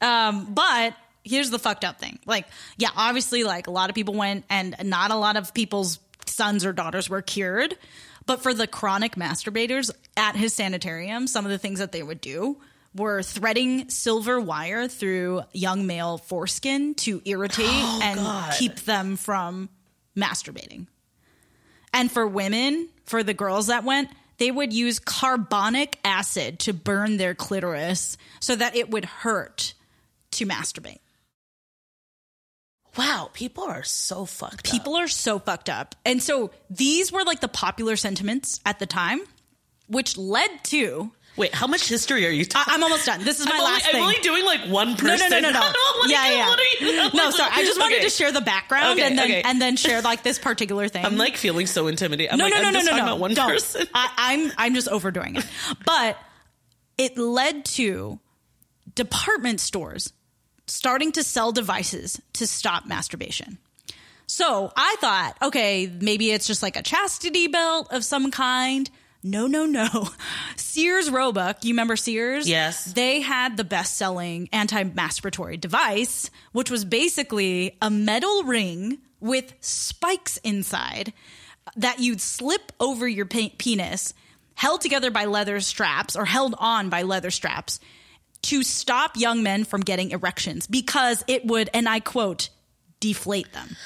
Um, but here's the fucked up thing. Like, yeah, obviously, like a lot of people went and not a lot of people's sons or daughters were cured. But for the chronic masturbators at his sanitarium, some of the things that they would do were threading silver wire through young male foreskin to irritate (gasps) oh, and God. keep them from masturbating. And for women, for the girls that went, they would use carbonic acid to burn their clitoris so that it would hurt to masturbate. Wow, people are so fucked up. People are so fucked up. And so these were like the popular sentiments at the time, which led to. Wait, how much history are you talking? I'm almost done. This is my I'm, only, last I'm only doing like one person. no, no, no, no. I'm like, yeah, yeah. You, no, sorry. I just wanted Okay. to share the background Okay, and then okay. and then (laughs) share like this particular thing. I'm like feeling so intimidated. I'm no, like, no, no, I'm no, just no, no. about one Don't. person. I, I'm I'm just overdoing it, (laughs) but it led to department stores starting to sell devices to stop masturbation. So I thought, okay, maybe it's just like a chastity belt of some kind. No, no, no. Sears Roebuck, you remember Sears? Yes. They had the best selling anti masturbatory device, which was basically a metal ring with spikes inside that you'd slip over your pe- penis, held together by leather straps or held on by leather straps to stop young men from getting erections because it would, and I quote, deflate them.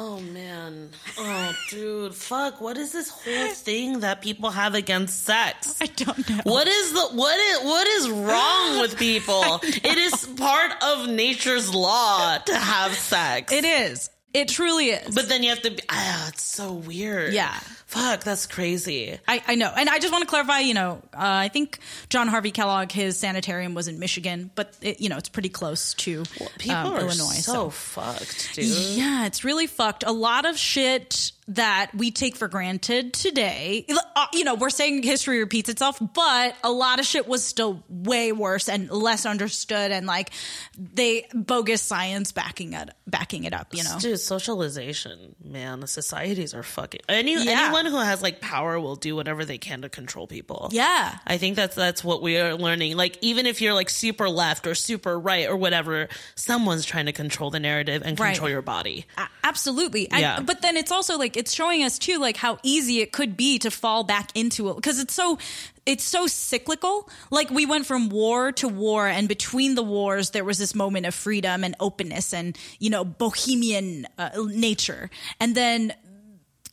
Oh man. Oh dude. Fuck. What is this whole thing that people have against sex? I don't know. What is the what is what is wrong with people? (laughs) It is part of nature's law to have sex. It is. It truly is. but then you have to be ah, it's so weird. Yeah. Fuck, that's crazy. I, I know. And I just want to clarify, you know, uh, I think John Harvey Kellogg, his sanitarium was in Michigan, but, it, you know, it's pretty close to People um, are Illinois. so, fucked, dude. Yeah, it's really fucked. A lot of shit that we take for granted today. Uh, you know, we're saying history repeats itself, but a lot of shit was still way worse and less understood and like they bogus science backing it backing it up, you know. Dude, socialization, man, the societies are fucking any Yeah. anyone who has like power will do whatever they can to control people. Yeah. I think that's that's what we are learning. Like even if you're like super left or super right or whatever, someone's trying to control the narrative and Right. control your body. Absolutely. Yeah. but then it's also like it's showing us too like how easy it could be to fall back into it because it's so it's so cyclical. Like we went from war to war and between the wars there was this moment of freedom and openness and you know bohemian uh, nature. And then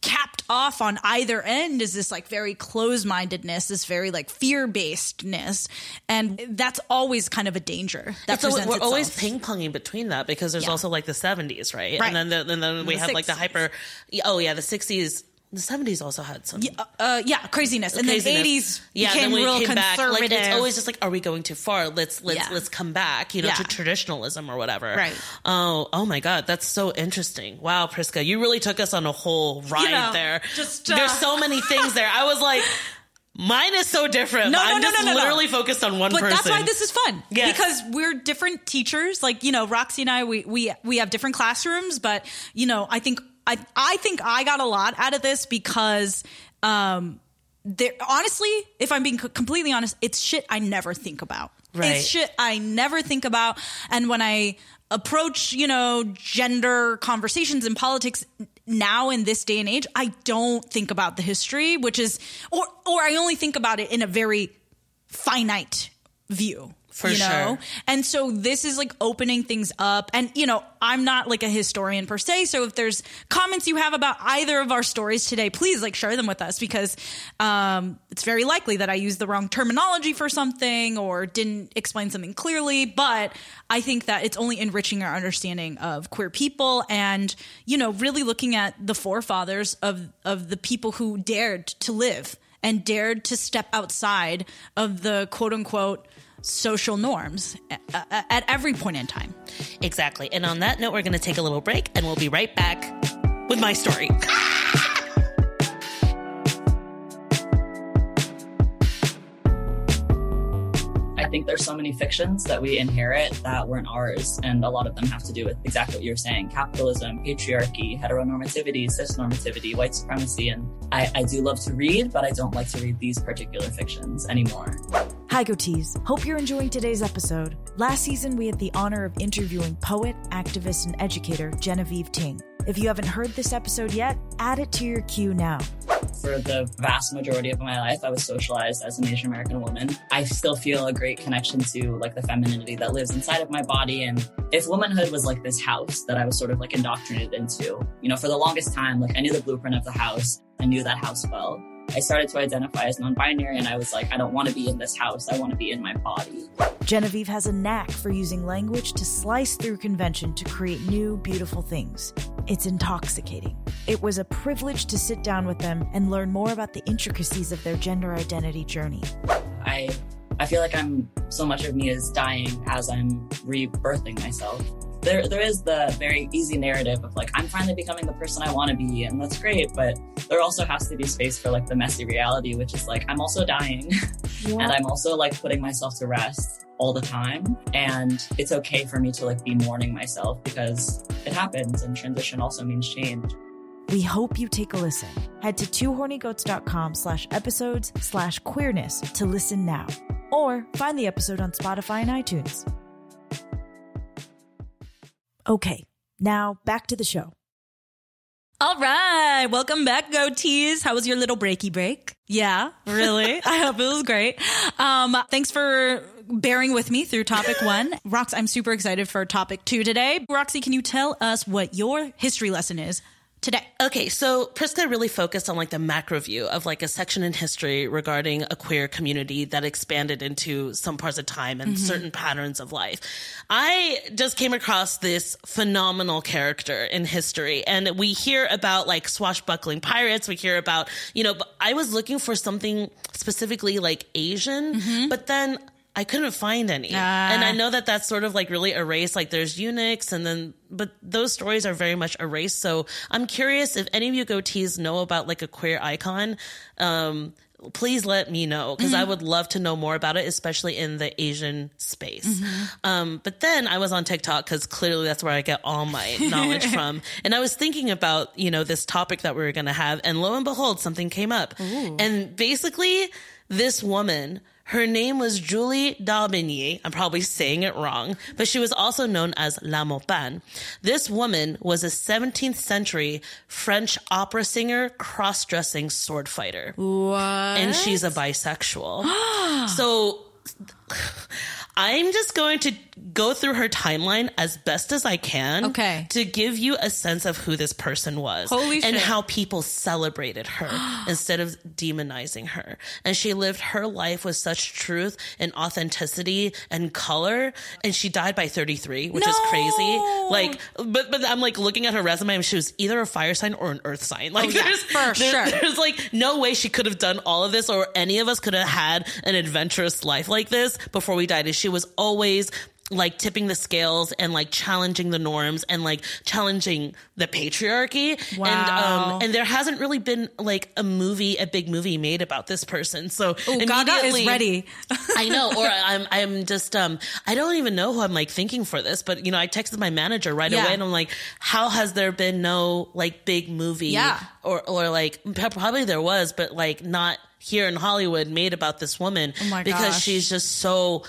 capped off on either end is this like very closed-mindedness, this very like fear-basedness, and that's always kind of a danger. That so we're always ping ponging between that because there's Yeah. also like the 70s, right? Right. And then the, and then we the have like the hyper. Oh yeah, the 60s. The 70s also had some. Uh, uh, yeah, craziness, and then eighties yeah, became then real came back. conservative. Like it's always just like, are we going too far? Let's let's Yeah. let's come back, you know, Yeah. to traditionalism or whatever. Right. Oh, oh my God, that's so interesting. Wow, Priska, you really took us on a whole ride know, there. just, uh, there's so many things there. I was like. Mine is so different. No, no, I'm no, just no, no, no. literally focused on one but person. that's why this is fun. Yes. Because we're different teachers. Like, you know, Roxy and I, we, we, we have different classrooms, but, you know, I think, I, I think I got a lot out of this because, um, there, honestly, if I'm being co- completely honest, it's shit I never think about. Right. It's shit I never think about. And when I approach, you know, gender conversations in politics now in this day and age, I don't think about the history, which is, or, or I only think about it in a very finite view. For you know? sure. And so this is like opening things up. And, you know, I'm not like a historian per se. So if there's comments you have about either of our stories today, please like share them with us because um, it's very likely that I used the wrong terminology for something or didn't explain something clearly. But I think that it's only enriching our understanding of queer people and, you know, really looking at the forefathers of, of the people who dared to live and dared to step outside of the quote unquote social norms a- a- at every point in time. Exactly. And on that note, we're going to take a little break and we'll be right back with my story. (laughs) I think there's so many fictions that we inherit that weren't ours, and a lot of them have to do with exactly what you're saying: capitalism, patriarchy, heteronormativity, cisnormativity, white supremacy. And I, I do love to read, but I don't like to read these particular fictions anymore. Hi, Goatees. Hope you're enjoying today's episode. Last season, we had the honor of interviewing poet, activist, and educator Genevieve Ting. If you haven't heard this episode yet, add it to your queue now. For the vast majority of my life, I was socialized as an Asian American woman. I still feel a great connection to like the femininity that lives inside of my body. And if womanhood was like this house that I was sort of like indoctrinated into, you know, for the longest time, like I knew the blueprint of the house. I knew that house well. I started to identify as non-binary and I was like, I don't want to be in this house. I want to be in my body. Genevieve has a knack for using language to slice through convention to create new, beautiful things. It's intoxicating. It was a privilege to sit down with them and learn more about the intricacies of their gender identity journey. I I feel like I'm so much of me is dying as I'm rebirthing myself. There there is the very easy narrative of like I'm finally becoming the person I want to be and that's great, but there also has to be space for like the messy reality which is like I'm also dying (laughs) and I'm also like putting myself to rest all the time and it's okay for me to like be mourning myself because it happens and transition also means change. We hope you take a listen. Head to twohornygoats.com slash episodes slash queerness to listen now. Or find the episode on Spotify and iTunes. Okay, now back to the show. All right. Welcome back, goatees. How was your little breaky break? Yeah, really? (laughs) I hope it was great. Um, thanks for bearing with me through topic (laughs) one. Rox, I'm super excited for topic two today. Roxy, can you tell us what your history lesson is today? Okay, so Priska really focused on like the macro view of like a section in history regarding a queer community that expanded into some parts of time and mm-hmm. certain patterns of life. I just came across this phenomenal character in history and we hear about like swashbuckling pirates, we hear about, you know, but I was looking for something specifically like Asian, mm-hmm. but then I couldn't find any. Ah. And I know that that's sort of like really erased. Like there's eunuchs and then, but those stories are very much erased. So I'm curious if any of you goatees know about like a queer icon. Um, please let me know because I would love to know more about it, especially in the Asian space. Um, but then I was on TikTok because clearly that's where I get all my (laughs) knowledge from. And I was thinking about, you know, this topic that we were going to have. And lo and behold, something came up. And basically, this woman, her name was Julie d'Aubigny. I'm probably saying it wrong, but she was also known as La Maupin. This woman was a 17th century French opera singer, cross-dressing sword fighter. What? And she's a bisexual. (gasps) so I'm just going to go through her timeline as best as I can. Okay. To give you a sense of who this person was. Holy And shit. how people celebrated her (gasps) instead of demonizing her. And she lived her life with such truth and authenticity and color. And she died by 33, which is crazy. Like, but, but I'm like looking at her resume and she was either a fire sign or an earth sign. Like, Oh, yeah, there's, for there- sure. there's like no way she could have done all of this or any of us could have had an adventurous life like this before we died. And she was always like tipping the scales and like challenging the norms and like challenging the patriarchy. And Wow. um and there hasn't really been like a movie, a big movie made about this person. So Oh, Gaga is immediately- ready. (laughs) I know, or I'm I'm just um I don't even know who I'm like thinking for this, but you know I texted my manager right Yeah. away and I'm like, how has there been no like big movie? Yeah. or or like probably there was, but like not here in Hollywood made about this woman Oh my because gosh. she's just so.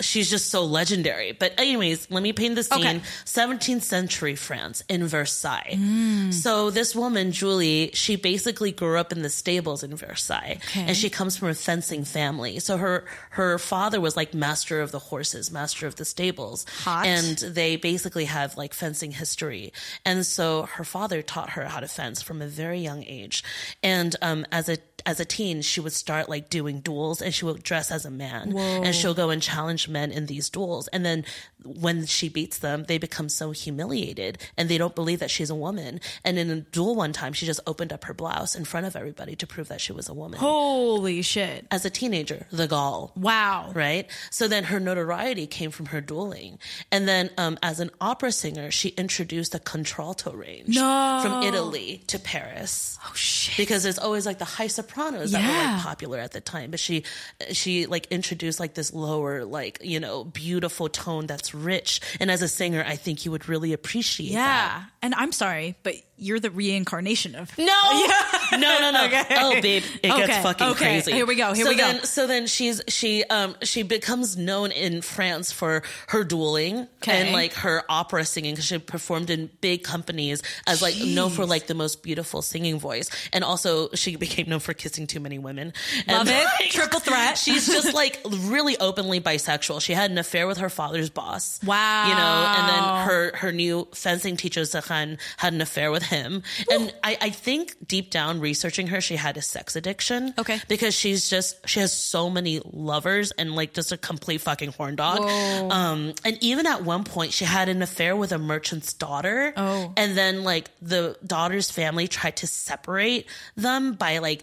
She's just so legendary. But anyways, let me paint the scene. Okay. 17th century France in Versailles. Mm. So this woman, Julie, she basically grew up in the stables in Versailles Okay. and she comes from a fencing family. So her, her father was like master of the horses, master of the stables. Hot. And they basically have like fencing history. And so her father taught her how to fence from a very young age. And, um, as a, as a teen, she would start like doing duels and she would dress as a man and she'll go and challenge men in these duels. And then when she beats them, they become so humiliated and they don't believe that she's a woman. And in a duel one time, she just opened up her blouse in front of everybody to prove that she was a woman. Holy shit. As a teenager, the gall Wow. right? So then her notoriety came from her dueling. And then um, as an opera singer, she introduced a contralto range No. from Italy to Paris. Oh shit. Because there's always like the high sopranos that were like popular at the time, but she she like introduced like this lower like you know beautiful tone that's rich. And as a singer, I think you would really appreciate that. Yeah. And I'm sorry, but you're the reincarnation of No, (laughs) no, no, no. Okay. Oh, babe, it Okay, gets fucking okay. crazy. Here we go, here so we go. So then she's she um she becomes known in France for her dueling and like her opera singing because she performed in big companies as like known for like the most beautiful singing voice, and also she became known for kissing too many women. Love And, it. like, Triple threat. (laughs) She's just (laughs) like really openly bisexual. She had an affair with her father's boss. Wow. You know, and then her her new fencing teacher Zakhan had an affair with him. And I, I think deep down researching her, she had a sex addiction. Okay. Because she's just she has so many lovers and like just a complete fucking horn dog. Whoa. Um and even at one point she had an affair with a merchant's daughter. Oh. And then like the daughter's family tried to separate them by like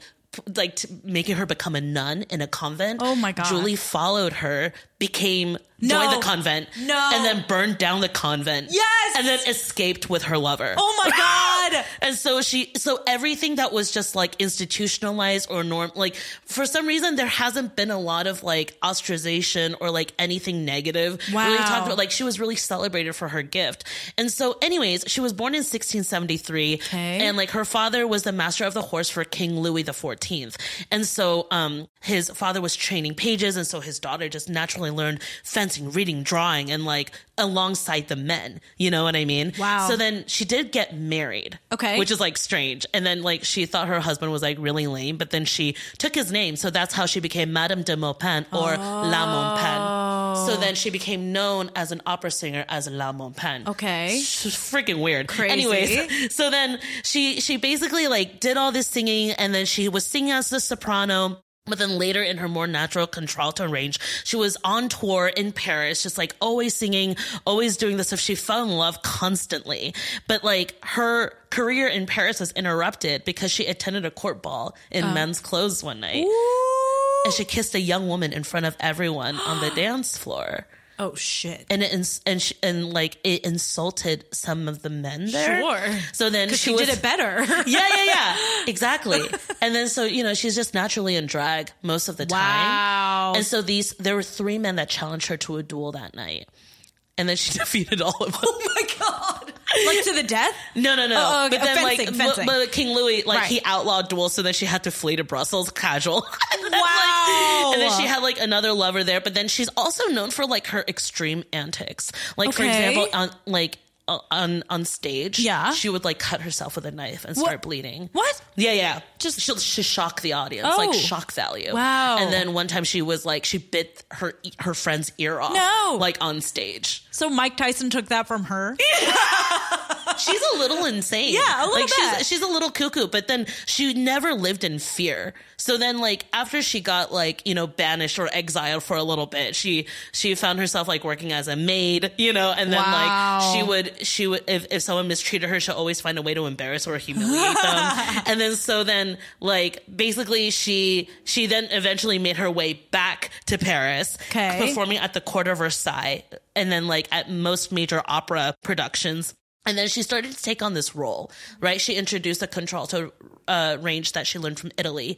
like making her become a nun in a convent. Oh my God. Julie followed her, became No. joined the convent, No. and then burned down the convent. Yes! and then escaped with her lover. Oh my (laughs) god. And so she, so everything that was just like institutionalized or norm, like for some reason there hasn't been a lot of like ostracization or like anything negative. Really Wow. talked about like she was really celebrated for her gift. And so, anyways, she was born in 1673, Okay. and like her father was the master of the horse for King Louis the 14th. And so, um, his father was training pages, and so his daughter just naturally learned fencing, reading, drawing, and like alongside the men. You know what I mean? Wow. So then she did get married. Okay. Which is like strange. And then like she thought her husband was like really lame, but then she took his name. So that's how she became Madame de Maupin or La Maupin. So oh. then she became known as an opera singer as La Maupin. Okay. It's freaking weird. Crazy. Anyways, so then she she basically like did all this singing and then she was singing as the soprano. But then later in her more natural contralto range, she was on tour in Paris, just like always singing, always doing this stuff. She fell in love constantly. But like her career in Paris was interrupted because she attended a court ball in oh. men's clothes one night. and she kissed a young woman in front of everyone on the (gasps) dance floor. Oh shit. And it ins- and sh- and like it insulted some of the men there. Sure. So then she, she was, did it better. (laughs) yeah, yeah, yeah. (laughs) Exactly. And then so, you know, she's just naturally in drag most of the time. Wow. And so these there were three men that challenged her to a duel that night. And then she (laughs) defeated all of them. oh my god. Like to the death? No, no, no. Oh, okay. But then, Fencing, like, fencing. But, but King Louis, like, Right. he outlawed duels, so then she had to flee to Brussels, casual. (laughs) And then, like- Wow. and then she had like another lover there, but then she's also known for like her extreme antics. Like, for example, on like on on stage, Yeah. she would like cut herself with a knife and start bleeding. What? Yeah, yeah. Just- she'll, she'll shock the audience, Oh. like shock value. Wow. And then one time she was like, she bit her her friend's ear off, No. like on stage. So Mike Tyson took that from her? (laughs) She's a little insane. Yeah, a little like bit. She's, she's a little cuckoo, but then she never lived in fear. So then, like after she got like you know banished or exiled for a little bit, she she found herself like working as a maid, you know, and then Wow. like she would she would if, if someone mistreated her, she'll always find a way to embarrass or humiliate them. (laughs) and then so then like basically she she then eventually made her way back to Paris, Okay. performing at the court of Versailles, and then like at most major opera productions. And then she started to take on this role, right? She introduced a contralto uh, range that she learned from Italy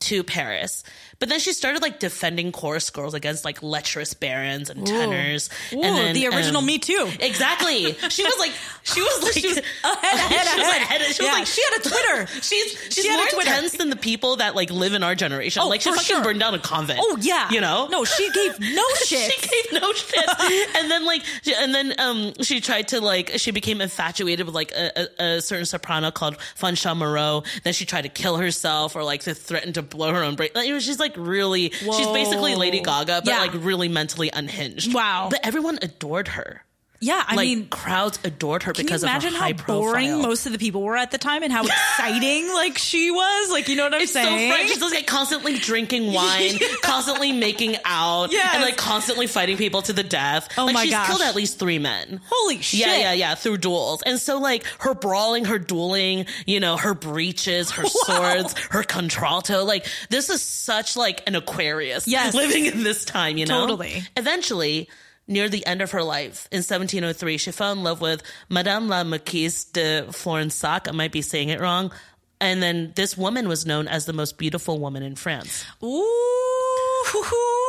to Paris. But then she started like defending chorus girls against like lecherous barons and tenors. Ooh, and then, the original um, Me Too. Exactly. She was like, she was like, She was (laughs) ahead, ahead, (laughs) she ahead. ahead. She was Yeah, like, she had a Twitter. (laughs) She's she's a more intense than the people that like live in our generation. Oh, like she fucking sure. burned down a convent. Oh yeah. you know. No, she gave no shit. she gave no shit. and then like, she- and then um, she tried to like, she became infatuated with like a, a, a certain soprano called Fanchon Moreau. Then she tried to kill herself or like to threaten to blow her own brain. Like, it was she's like really, she's basically Lady Gaga, but Yeah. like really mentally unhinged. Wow. But everyone adored her. Yeah, I like mean, crowds adored her because of imagine her how high boring most of the people were at the time and how exciting like she was? Like, you know what I'm It's saying? fun. She's like constantly drinking (laughs) wine, constantly making out, Yes. and like constantly fighting people to the death. Oh like, my she's gosh. killed at least three men. Holy shit. Yeah, yeah, yeah, through duels. And so like her brawling, her dueling, you know, her breeches, her (laughs) swords, her contralto, like this is such like an Aquarius Yes. (laughs) living in this time, you know? Totally. Eventually, near the end of her life, in 1703, she fell in love with Madame la Marquise de Florensac. I might be saying it wrong. And then this woman was known as the most beautiful woman in France. Ooh.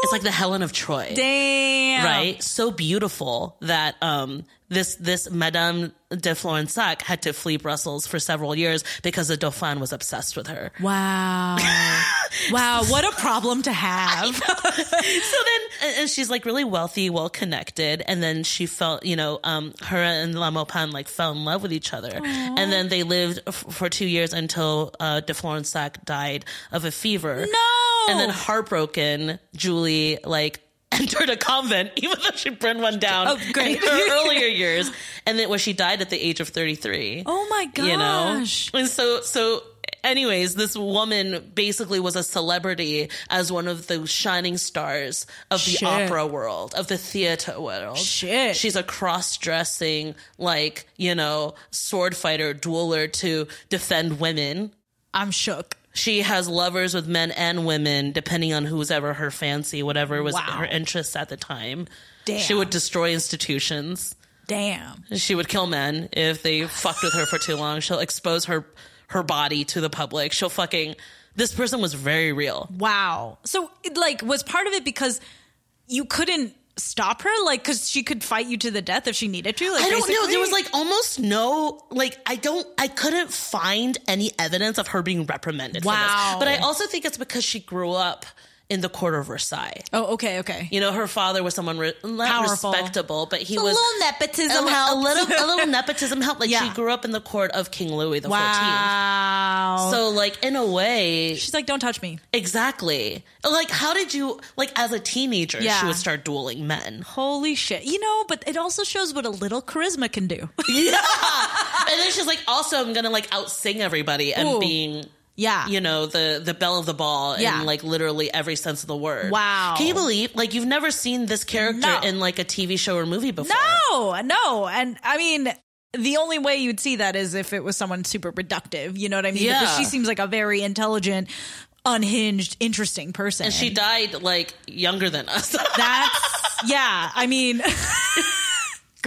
It's like the Helen of Troy. Damn. Right? So beautiful that um this this Madame de Florensac had to flee Brussels for several years because the Dauphin was obsessed with her. Wow. (laughs) wow. What a problem to have. (laughs) so then and- she's like really wealthy, well connected, and then she felt, you know, um, her and La Maupin like fell in love with each other, and then they lived f- for two years until uh, de Florensac died of a fever. No. and then heartbroken, Julie like. Entered a convent, (laughs) even though she burned one down Oh, great. in her (laughs) earlier years, and then where she died at the age of thirty-three. Oh my gosh. you know, and so so. Anyways, this woman basically was a celebrity as one of the shining stars of the Shit. opera world, of the theater world. Shit. She's a cross-dressing, like you know, sword fighter, dueler to defend women. I'm shook. She has lovers with men and women, depending on who's ever her fancy, whatever was Wow. her interests at the time. Damn. She would destroy institutions. Damn. She would kill men if they fucked with her for too long. She'll expose her her body to the public. She'll fucking. This person was very real. Wow. So, it, like, was part of it because you couldn't stop her? Like, because she could fight you to the death if she needed to? Like, I don't know. There was like almost no like I don't I couldn't find any evidence of her being reprimanded. For Wow. this. But I also think it's because she grew up in the court of Versailles. Oh, okay, okay. You know, her father was someone re- Powerful. respectable, but he A was little nepotism a, li- a little a little (laughs) nepotism helped. Like Yeah. she grew up in the court of King Louis the Fourteenth. Wow. So like in a way, she's like, don't touch me. exactly. Like how did you like as a teenager Yeah. she would start dueling men? Holy shit. You know, but it also shows what a little charisma can do. Yeah. (laughs) and then she's like, also I'm gonna like outsing everybody and Ooh. being yeah. you know the the belle of the ball Yeah. in like literally every sense of the word. Wow. Can you believe like you've never seen this character No. in like a TV show or movie before? No, no. And I mean, the only way you'd see that is if it was someone super reductive. You know what I mean? Yeah. Because she seems like a very intelligent, unhinged, interesting person. And she died like younger than us. (laughs) That's yeah. I mean, (laughs)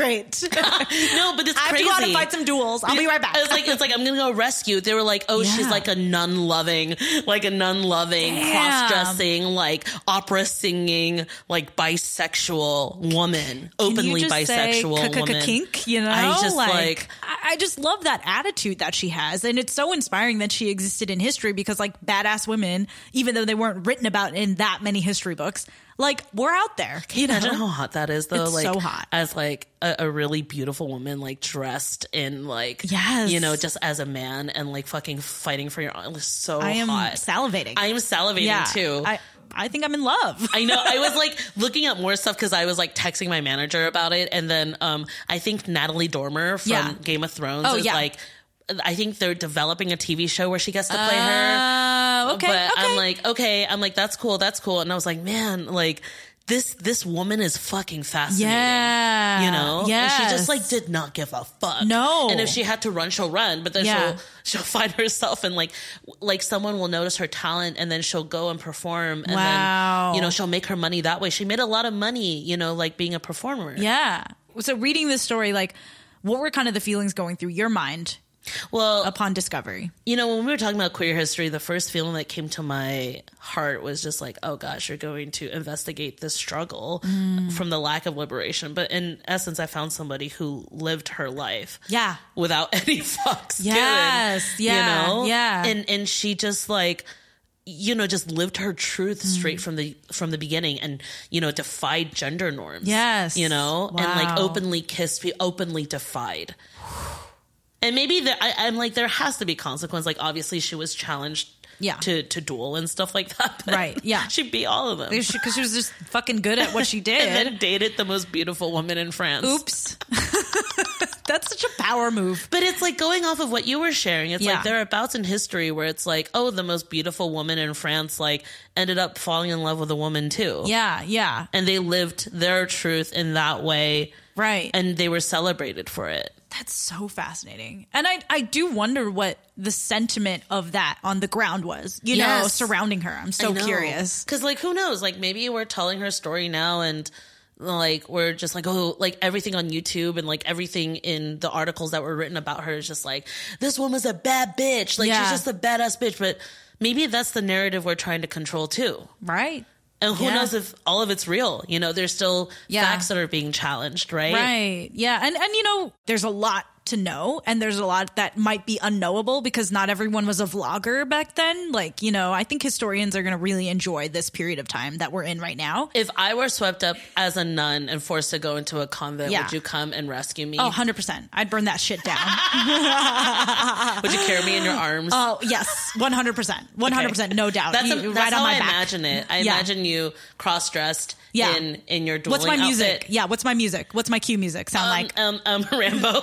great. (laughs) no, but it's I have to go out and fight some duels. I'll be right back. It's like it's like I'm gonna go rescue. They were like, oh, she's Yeah. like a nun loving, like a nun loving, Damn. cross dressing, like opera singing, like bisexual woman, openly Can you just say bisexual "K-k-k- woman. Kink, you know, I just like, I I just love that attitude that she has, and it's so inspiring that she existed in history because, like, badass women, even though they weren't written about in that many history books, like, we're out there. Can you know? imagine how hot that is though? It's like so hot. as like a, a really beautiful woman, like dressed in like Yes. you know, just as a man and like fucking fighting for your. It's so I am hot. salivating. I am salivating yeah, too. I I think I'm in love. (laughs) I know. I was like (laughs) looking up more stuff because I was like texting my manager about it, and then um, I think Natalie Dormer from Yeah. Game of Thrones Oh, is yeah. like. I think they're developing a TV show where she gets to play her. Uh, okay, but okay. I'm like, okay, I'm like, that's cool, that's cool. And I was like, man, like this this woman is fucking fascinating. Yeah. You know? yeah. She just like did not give a fuck. No. And if she had to run, she'll run. But then Yeah. she'll she'll (laughs) find herself and like like someone will notice her talent and then she'll go and perform and Wow. then you know, she'll make her money that way. She made a lot of money, you know, like being a performer. yeah. So reading this story, like, what were kind of the feelings going through your mind Well, upon discovery? You know, when we were talking about queer history, the first feeling that came to my heart was just like, oh gosh, you're going to investigate this struggle Mm. from the lack of liberation. But in essence, I found somebody who lived her life. Yeah. Without (laughs) any fucks. Yes, given, yeah, You know? yeah. And and she just like you know just lived her truth Mm. straight from the from the beginning and you know defied gender norms Yes. you know and like openly kissed pe- openly defied and maybe there, I, I'm like, there has to be consequence. Like, obviously, she was challenged, Yeah. to to duel and stuff like that. but Right, yeah. (laughs) she beat all of them, Because she, she was just fucking good at what she (laughs) did. and then dated the most beautiful woman in France. Oops. (laughs) That's such a power move. But it's like going off of what you were sharing. It's Yeah. like there are bouts in history where it's like, oh, the most beautiful woman in France like ended up falling in love with a woman too. Yeah, yeah. and they lived their truth in that way, Right. and they were celebrated for it. That's so fascinating. And I, I do wonder what the sentiment of that on the ground was, you know, surrounding her. I'm so curious. Because, like, who knows? Like, maybe we're telling her story now and, like, we're just like, oh, like everything on YouTube and, like, everything in the articles that were written about her is just like, this woman's a bad bitch. Like, Yeah. she's just a badass bitch. But maybe that's the narrative we're trying to control, too. Right. And who Yeah. knows if all of it's real? You know, there's still Yeah. facts that are being challenged, right? Right. Yeah. And and you know, there's a lot to know and there's a lot that might be unknowable because not everyone was a vlogger back then. Like, you know, I think historians are going to really enjoy this period of time that we're in right now. If I were swept up as a nun and forced to go into a convent, Yeah. would you come and rescue me? Oh, 100%. I'd burn that shit down. (laughs) Would you carry me in your arms? oh, yes. 100%. 100%. No doubt. That's, You- a, that's right how on my I back. imagine it. I Yeah. imagine you cross dressed Yeah. in in your What's my music? Yeah. What's my music? What's my cue music sound like? um, um, (laughs) Rambo, (laughs)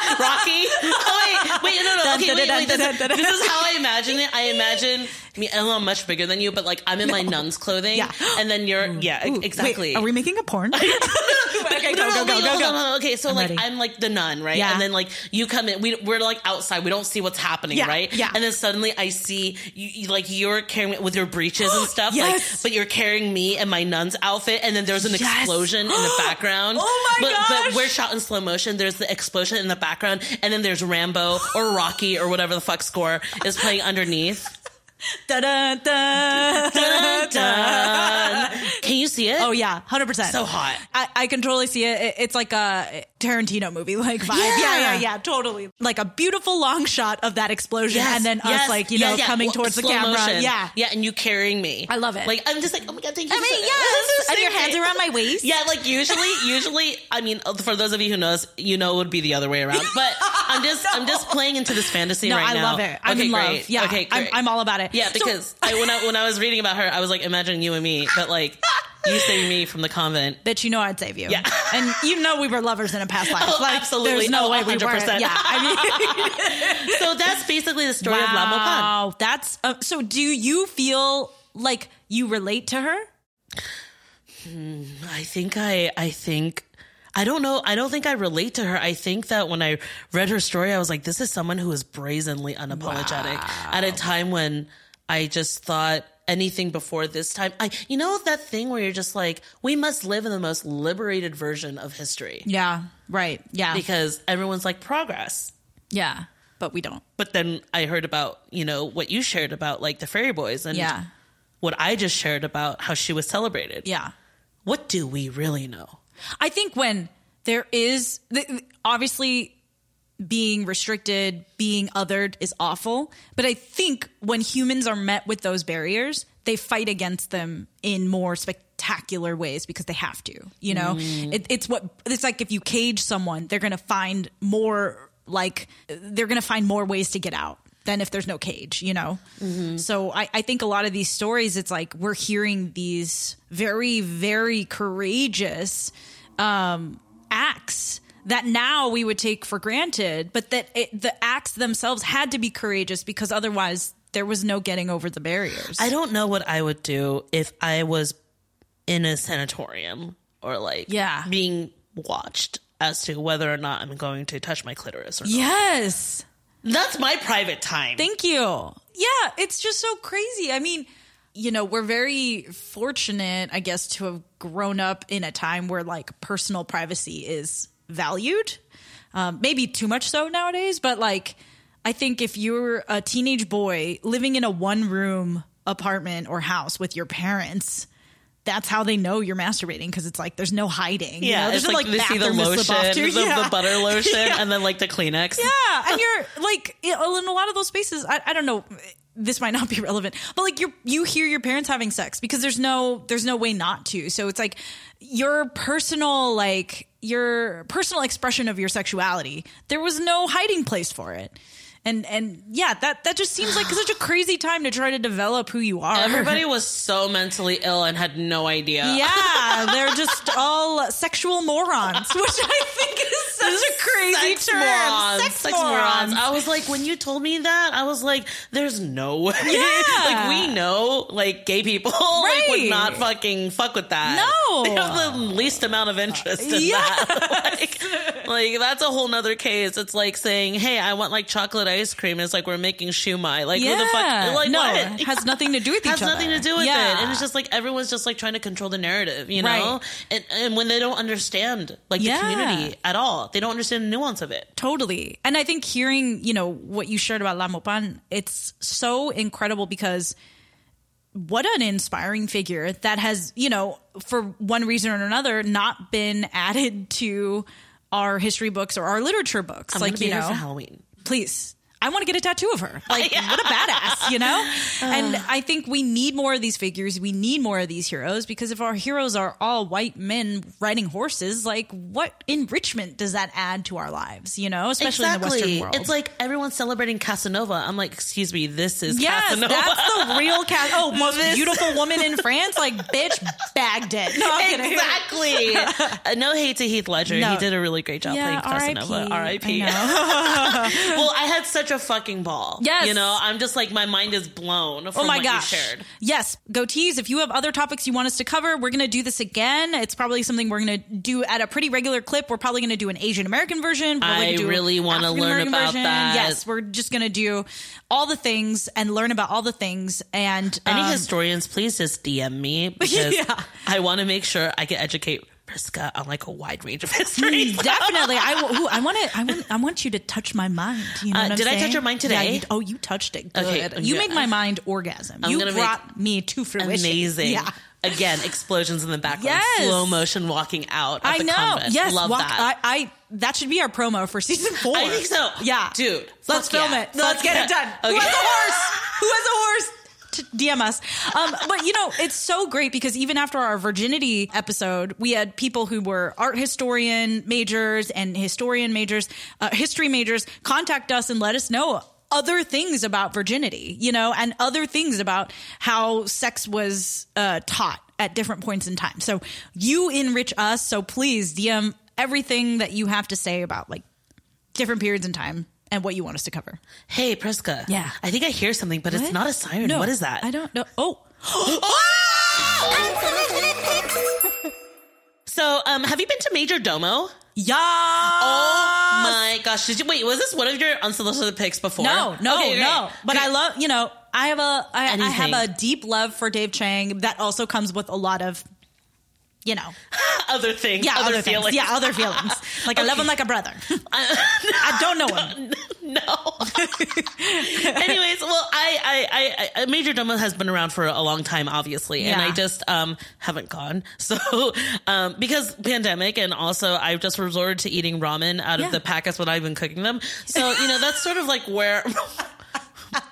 Rocky. (laughs) Oh wait, wait, no, no. Okay, wait, wait. This, is- this is how I imagine it. I imagine me. I'm much bigger than you, but like I'm in my nun's clothing, Yeah. and then you're, yeah, Ooh, exactly. Wait, are we making a porn? (laughs) okay, (laughs) No, go, no, go, go, go, go. Okay, so I'm like ready. I'm like the nun, right? Yeah. And then like you come in, we we're like outside, we don't see what's happening, Yeah, right? yeah. And then suddenly I see you, you like you're carrying with your breeches and (gasps) stuff, Yes. like, but you're carrying me in my nun's outfit, and then there's an Yes. explosion in the (gasps) background. Oh my but, gosh. But we're shot in slow motion. There's the explosion in the background, and then there's Rambo or Rocky or whatever the fuck score is playing underneath. Da-da, da, Dun, dun. Can you see it? Oh yeah, hundred percent. So hot. I, I can totally see it. It- It's like a Tarantino movie, like vibe. Yeah. Yeah, yeah, yeah, totally. Like a beautiful long shot of that explosion, Yes, and then yes, us, like you know, yeah. coming towards the camera. motion. Yeah, yeah, and you carrying me. I love it. Like I'm just like, oh my god, thank you. I so mean, much. yes, and your hands around my waist. Yeah, like usually, usually, I mean, uh, for those of you who knows, you know, it would be the other way around. (laughs) But I'm just, I'm just playing into this fantasy No, right I now. I love it. I'm okay, in love. great. Yeah, okay, I'm, great. I'm all about it. Yeah, So- because I, when I when I was reading about her, I was like, imagine you and me, but like (laughs) you saving me from the convent. bitch, you know I'd save you. Yeah. (laughs) and you know we were lovers in a past life. Oh, like, absolutely. There's no Oh, way we weren't. 100%. Yeah, I mean, (laughs) So that's basically the story of La Maupin. wow, that's uh, so. Do you feel like you relate to her? I think I I think I don't know. I don't think I relate to her. I think that when I read her story, I was like, this is someone who is brazenly unapologetic at a time when I just thought anything before this time. I, you know, that thing where you're just like, we must live in the most liberated version of history Yeah. Right. Yeah. because everyone's like progress. yeah. But we don't. But then I heard about, you know, what you shared about like the fairy boys and Yeah. what I just shared about how she was celebrated. Yeah. What do we really know? I think when there is obviously being restricted, being othered is awful. But I think when humans are met with those barriers, they fight against them in more spectacular ways because they have to. You know, it, it's what it's like if you cage someone, they're going to find more like they're going to find more ways to get out than if there's no cage, you know? So I, I think a lot of these stories, it's like we're hearing these very, very courageous um, acts that now we would take for granted, but that it, the acts themselves had to be courageous because otherwise there was no getting over the barriers. I don't know what I would do if I was in a sanatorium or like Yeah. being watched as to whether or not I'm going to touch my clitoris or not. yes. That's my private time. Thank you. Yeah, it's just so crazy. I mean, you know, we're very fortunate, I guess, to have grown up in a time where like personal privacy is valued. Um, maybe too much so nowadays, but like, I think if you're a teenage boy living in a one room apartment or house with your parents, that's how they know you're masturbating because it's like there's no hiding. you yeah, know? there's it's no, like, they see the bathroom to slip off lotion, to. the, Yeah. the butter (laughs) lotion, and then like the Kleenex. Yeah, and you're like in a lot of those spaces. I, I don't know. This might not be (laughs) relevant, but like you you hear your parents having sex because there's no there's no way not to. So it's like your personal like your personal expression of your sexuality. There was no hiding place for it. And and yeah, that that just seems like such a (sighs) crazy time to try to develop who you are. Everybody (laughs) was so mentally ill and had no idea. Yeah, (laughs) they're just all sexual morons, (laughs) which I think is such a crazy Sex term. morons, Sex, sex morons. morons. I was like, when you told me that, I was like, there's no way. Yeah. like we know, like gay people, like would not fucking fuck with that. No. they have the least amount of interest in Yes. that. like, like that's a whole nother case. It's like saying, hey, I want like chocolate ice cream. is like we're making shumai. Like yeah. who the fuck? Like no, what? it has nothing to do with (laughs) has each other. Has nothing to do with Yeah. it. And it's just like everyone's just like trying to control the narrative, you know? Right. And, and when they don't understand like Yeah. the community at all, they don't understand the nuance of it. Totally. And I think hearing, you know, what you shared about La Maupin, it's so incredible because what an inspiring figure that has, you know, for one reason or another, not been (laughs) added to our history books or our literature books. I'm like, be you know, for Halloween. please. I want to get a tattoo of her. (laughs) Like, what a badass, you know? And I think we need more of these figures. We need more of these heroes because if our heroes are all white men riding horses, like, what enrichment does that add to our lives, you know? Especially in the Western world. It's like everyone's celebrating Casanova. I'm like, excuse me, this is Yes, Casanova. that's the real Casanova. Oh, (laughs) most This- beautiful (laughs) woman in France. Like, bitch, bagged it. No, exactly. Uh, no hate to Heath Ledger. No. He did a really great job Yeah, playing Casanova. R.I.P. I well, I had such a fucking ball. Yes. You know, I'm just like, my mind is blown from Oh my what gosh. you shared. Yes, goatees. If you have other topics you want us to cover, we're going to do this again. It's probably something we're going to do at a pretty regular clip. We're probably going to do an Asian American version. We're I do really wanna learn about version. that. Yes, we're just going to do all the things and learn about all the things. And Any um, historians, please just DM me (laughs) because Yeah. I want to make sure I can educate Priska on like a wide range of (laughs) history. (laughs) Definitely, I, ooh, I want to. I want. I want you to touch my mind. You know Uh, what I'm did I touch your mind Yeah, today? you- oh, you touched it. Good. Okay, you made my mind orgasm. I'm you brought me to fruition. Amazing. Yeah. Again, explosions in the background, Yes. slow motion walking out. Of I the know. Convent. Yes, love walk- that. I, I that should be our promo for season four. I think so. Yeah, Dude, Let's film yeah. it. Let's Fuck get yeah. it done. Who has a horse? Who has a horse? To DM us. Um, but you know, it's so great because even after our virginity episode, we had people who were art historian majors and historian majors, uh, history majors contact us and let us know other things about virginity, you know, and other things about how sex was uh, taught at different points in time. So you enrich us. So please DM everything that you have to say about like different periods in time and what you want us to cover. Hey, Priska. Yeah. I think I hear something, but it's not a siren. No, what is that? I don't know. (gasps) Oh. so, um, have you been to Major Domo? Yeah. Oh my gosh! Did you wait? Was this one of your unsolicited picks before? No, no, Okay, okay. no. But Okay. I love, you know, I have a I, I have a deep love for Dave Chang that also comes with a lot of, you know, (laughs) other things. yeah, other, other, feelings. things. Yeah, other feelings. (laughs) Like I love him like a brother. (laughs) I don't know him. no. Anyways, well, I, I, I, Major Domo has been around for a long time, obviously, and I just um haven't gone. So, um, because pandemic, and also I've just resorted to eating ramen out Yeah. of the packets when I've been cooking them. So, you know, that's sort of like where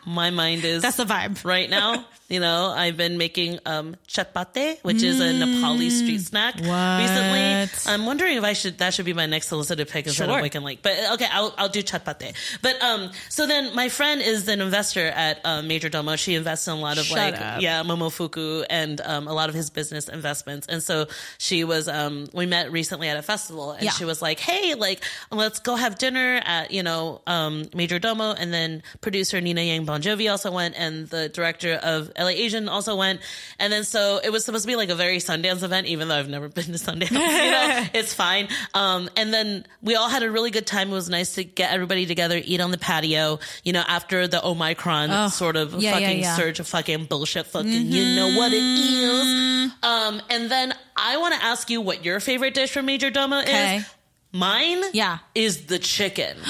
my mind is. That's the vibe. right now. (laughs) You know, I've been making um chatpate, which is a Nepali street snack recently. I'm wondering if I should that should be my next solicited pick instead Sure. of Waken Lake. But okay, I'll I'll do chatpate. But um, so then my friend is an investor at uh, Major Domo. She invests in a lot of Shut like up. yeah Momofuku and um, a lot of his business investments. And so she was um, we met recently at a festival, and Yeah. she was like, hey, like let's go have dinner at you know um, Major Domo, and then producer Nina Yang Bongiovi also went, and the director of LA Asian also went, and then so it was supposed to be like a very Sundance event, even though I've never been to Sundance. (laughs) you know, (laughs) it's fine. Um, and then we all had a really good time. It was nice to get everybody together, eat on the patio. You know, after the Omicron Oh, sort of yeah, yeah, fucking yeah. surge of fucking bullshit, fucking you know what it is. Um, and then I want to ask you what your favorite dish from Major Domo Okay. is. Mine, Yeah. is the chicken. (gasps)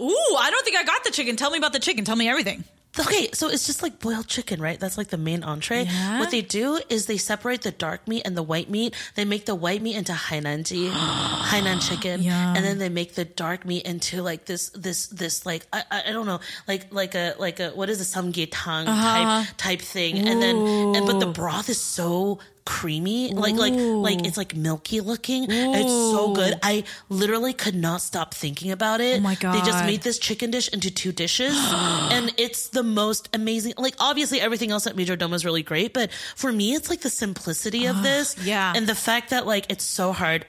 Ooh, I don't think I got the chicken. Tell me about the chicken. Tell me everything. Okay, so it's just like boiled chicken, right? That's like the main entree. Yeah. What they do is they separate the dark meat and the white meat. They make the white meat into Hainanji, (gasps) Hainan chicken, Yum. and then they make the dark meat into like this, this, this like I, I I don't know, like like a like a what is a samgyetang uh-huh. type type thing, and then and but the broth is so creamy, like like like it's like milky looking. It's so good. I literally could not stop thinking about it. Oh my They just made this chicken dish into two dishes (gasps) and it's the most amazing like obviously everything else at Major Domo is really great but for me it's like the simplicity of this yeah. and the fact that like it's so hard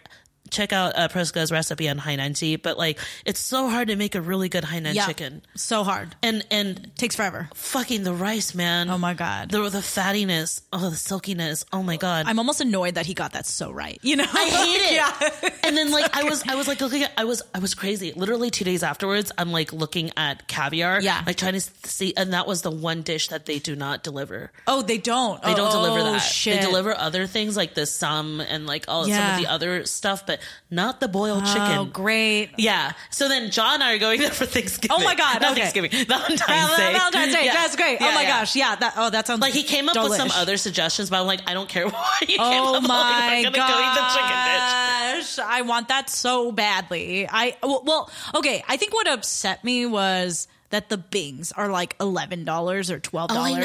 check out uh, recipe on Hainan tea but like it's so hard to make a really good Hainan Yeah. chicken So hard. and and Takes forever. fucking the rice man Oh my God. the the fattiness oh the silkiness oh my god I'm almost annoyed that he got that so right. You know? I hate (laughs) it. yeah. And then like I was I was like looking at I was I was crazy. Literally two days afterwards, I'm like looking at caviar. Yeah. Like trying to see and that was the one dish that they do not deliver. Oh, they don't. They don't oh, deliver that. Shit. They deliver other things like the sum and like all some of the other stuff, but not the boiled Oh, chicken. Oh, great. Yeah. So then John and I are going there for Thanksgiving. Oh my God, Not okay. Thanksgiving. (laughs) Valentine's Val- Day. Valentine's Day. Yeah. That's great. oh my yeah. gosh. Yeah. That. Oh, that sounds Like he came up with some other suggestions, but I'm like, I don't care (laughs) what you oh came Oh up with. my I'm gonna go eat the chicken dish. gosh! I want that so badly. I well, well, okay. I think what upset me was that the Bings are like eleven dollars or twelve dollars. Oh, I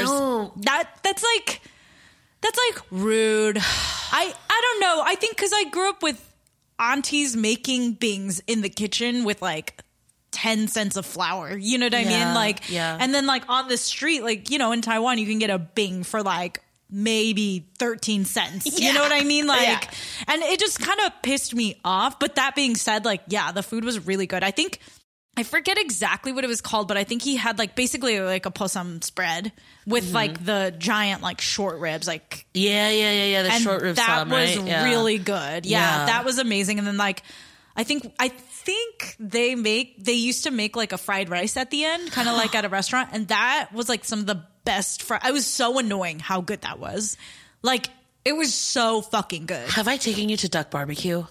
know. That that's like that's like rude. (sighs) I I don't know. I think because I grew up with aunties making Bings in the kitchen with like. 10 cents of flour. You know what I Yeah, mean? Like, yeah. and then like on the street, like, you know, in Taiwan, you can get a Bing for like maybe 13 cents. You know what I mean? (laughs) Like, Yeah. and it just kind of pissed me off. But that being said, like, yeah, the food was really good. I think I forget exactly what it was called, but I think he had like basically like a possum spread with Mm-hmm. like the giant like short ribs, like Yeah, yeah, yeah, yeah. The and short rib that was right? Yeah. really good. Yeah, Yeah. that was amazing. And then like, I think I think they make they used to make like a fried rice at the end, kind of (gasps) like at a restaurant, and that was like some of the best. Fri- I was so annoying how good that was. Like it was so fucking good. Have I taken you to duck barbecue?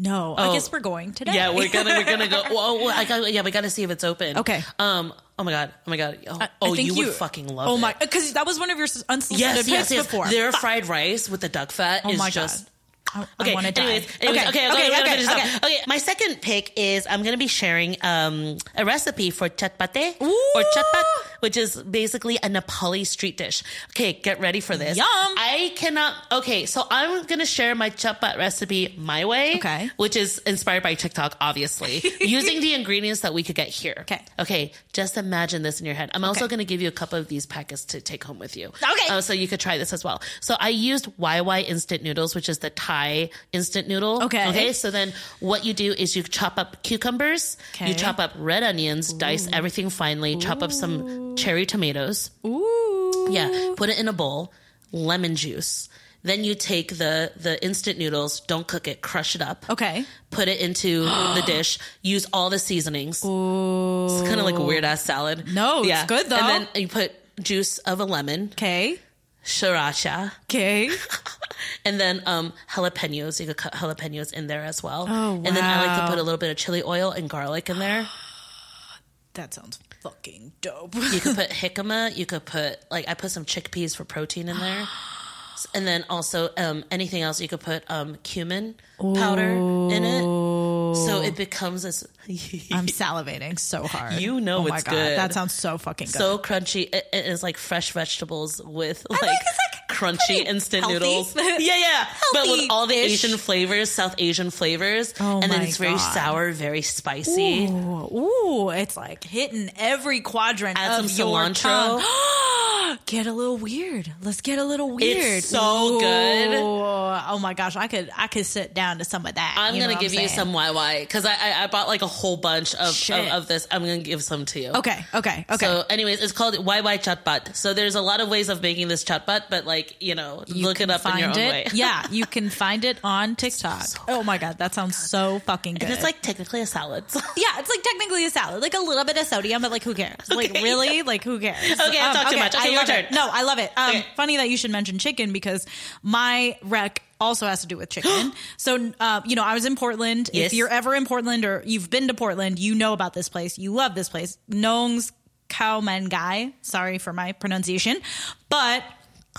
No, I Oh. guess we're going today. Yeah, we're gonna we're gonna go. (laughs) Well, well, I got yeah, we got to see if it's open. Okay. Um. Oh my god. Oh my god. Oh, I- I oh, think you, would fucking love. Oh my, because that was one of your unsolicited Yes, yes, yes. before. Their Fuck. fried rice with the duck fat Oh is my just. I, Okay. I want to die. anyways, anyways, okay, okay, okay, we gotta okay, okay. okay. My second pick is I'm gonna be sharing um, a recipe for chatpate or Ooh. chatpat, which is basically a Nepali street dish. Okay, get ready for this. Yum. I cannot. Okay, so I'm gonna share my chatpat recipe my way. Okay. which is inspired by TikTok, obviously, (laughs) using the ingredients that we could get here. Okay. Okay, just imagine this in your head. I'm also going to give you a couple of these packets to take home with you. Okay. Uh, so you could try this as well. So I used Wai Wai instant noodles, which is the Thai instant noodle. Okay. Okay. So then what you do is you chop up cucumbers, Okay. you chop up red onions, dice everything finely, chop up some cherry tomatoes. Ooh. Yeah. Put it in a bowl, lemon juice. Then you take the the instant noodles, don't cook it, crush it up. Okay. Put it into (gasps) the dish. Use all the seasonings. Ooh. It's kind of like a weird ass salad. No, yeah. it's good, though. And then you put juice of a lemon, Okay. Sriracha, Okay. (laughs) and then um jalapenos. You could cut jalapenos in there as well. Oh, And then I like to put a little bit of chili oil and garlic in there. (gasps) That sounds fucking dope. You could (laughs) put jicama. You could put like I put some chickpeas for protein in there, (gasps) (gasps) and then also um, anything else you could put um, cumin powder in it, so it becomes this (laughs) I'm salivating so hard. You know oh my it's God, good. That sounds so fucking good. so crunchy. It, it is like fresh vegetables with like like crunchy pretty instant healthy. noodles. (laughs) Yeah, yeah, but with all the Asian flavors, South Asian flavors, Oh and then it's very God. sour, very spicy. Ooh, ooh, it's like hitting every quadrant Add of some your cilantro. tongue. (gasps) get a little weird. Let's get a little weird. It's so good. Oh my gosh, I could I could sit down to some of that. I'm you gonna give you saying? some Wai Wai because I, I I bought like a whole bunch of, of of this. I'm gonna give some to you. Okay, okay, okay. So, anyways, it's called Wai Wai chatpat. So there's a lot of ways of making this chatpat, but like you know, You look it up in your own find way. it. (laughs) yeah, (laughs) you can find it on TikTok. oh my god, that sounds so fucking good. and it's like technically a salad. (laughs) yeah, it's like technically a salad, like a little bit of sodium, but like who cares? Like Okay. really, like who cares? Okay, I've talked too much. Okay, I your turn. it. No, I love it. Um, Okay. Funny that you should mention chicken because my rec also has to do with chicken. (gasps) so, uh, you know, I was in Portland. Yes. If you're ever in Portland or you've been to Portland, you know about this place. You love this place. Nong's Khao Man Gai. Sorry for my pronunciation, but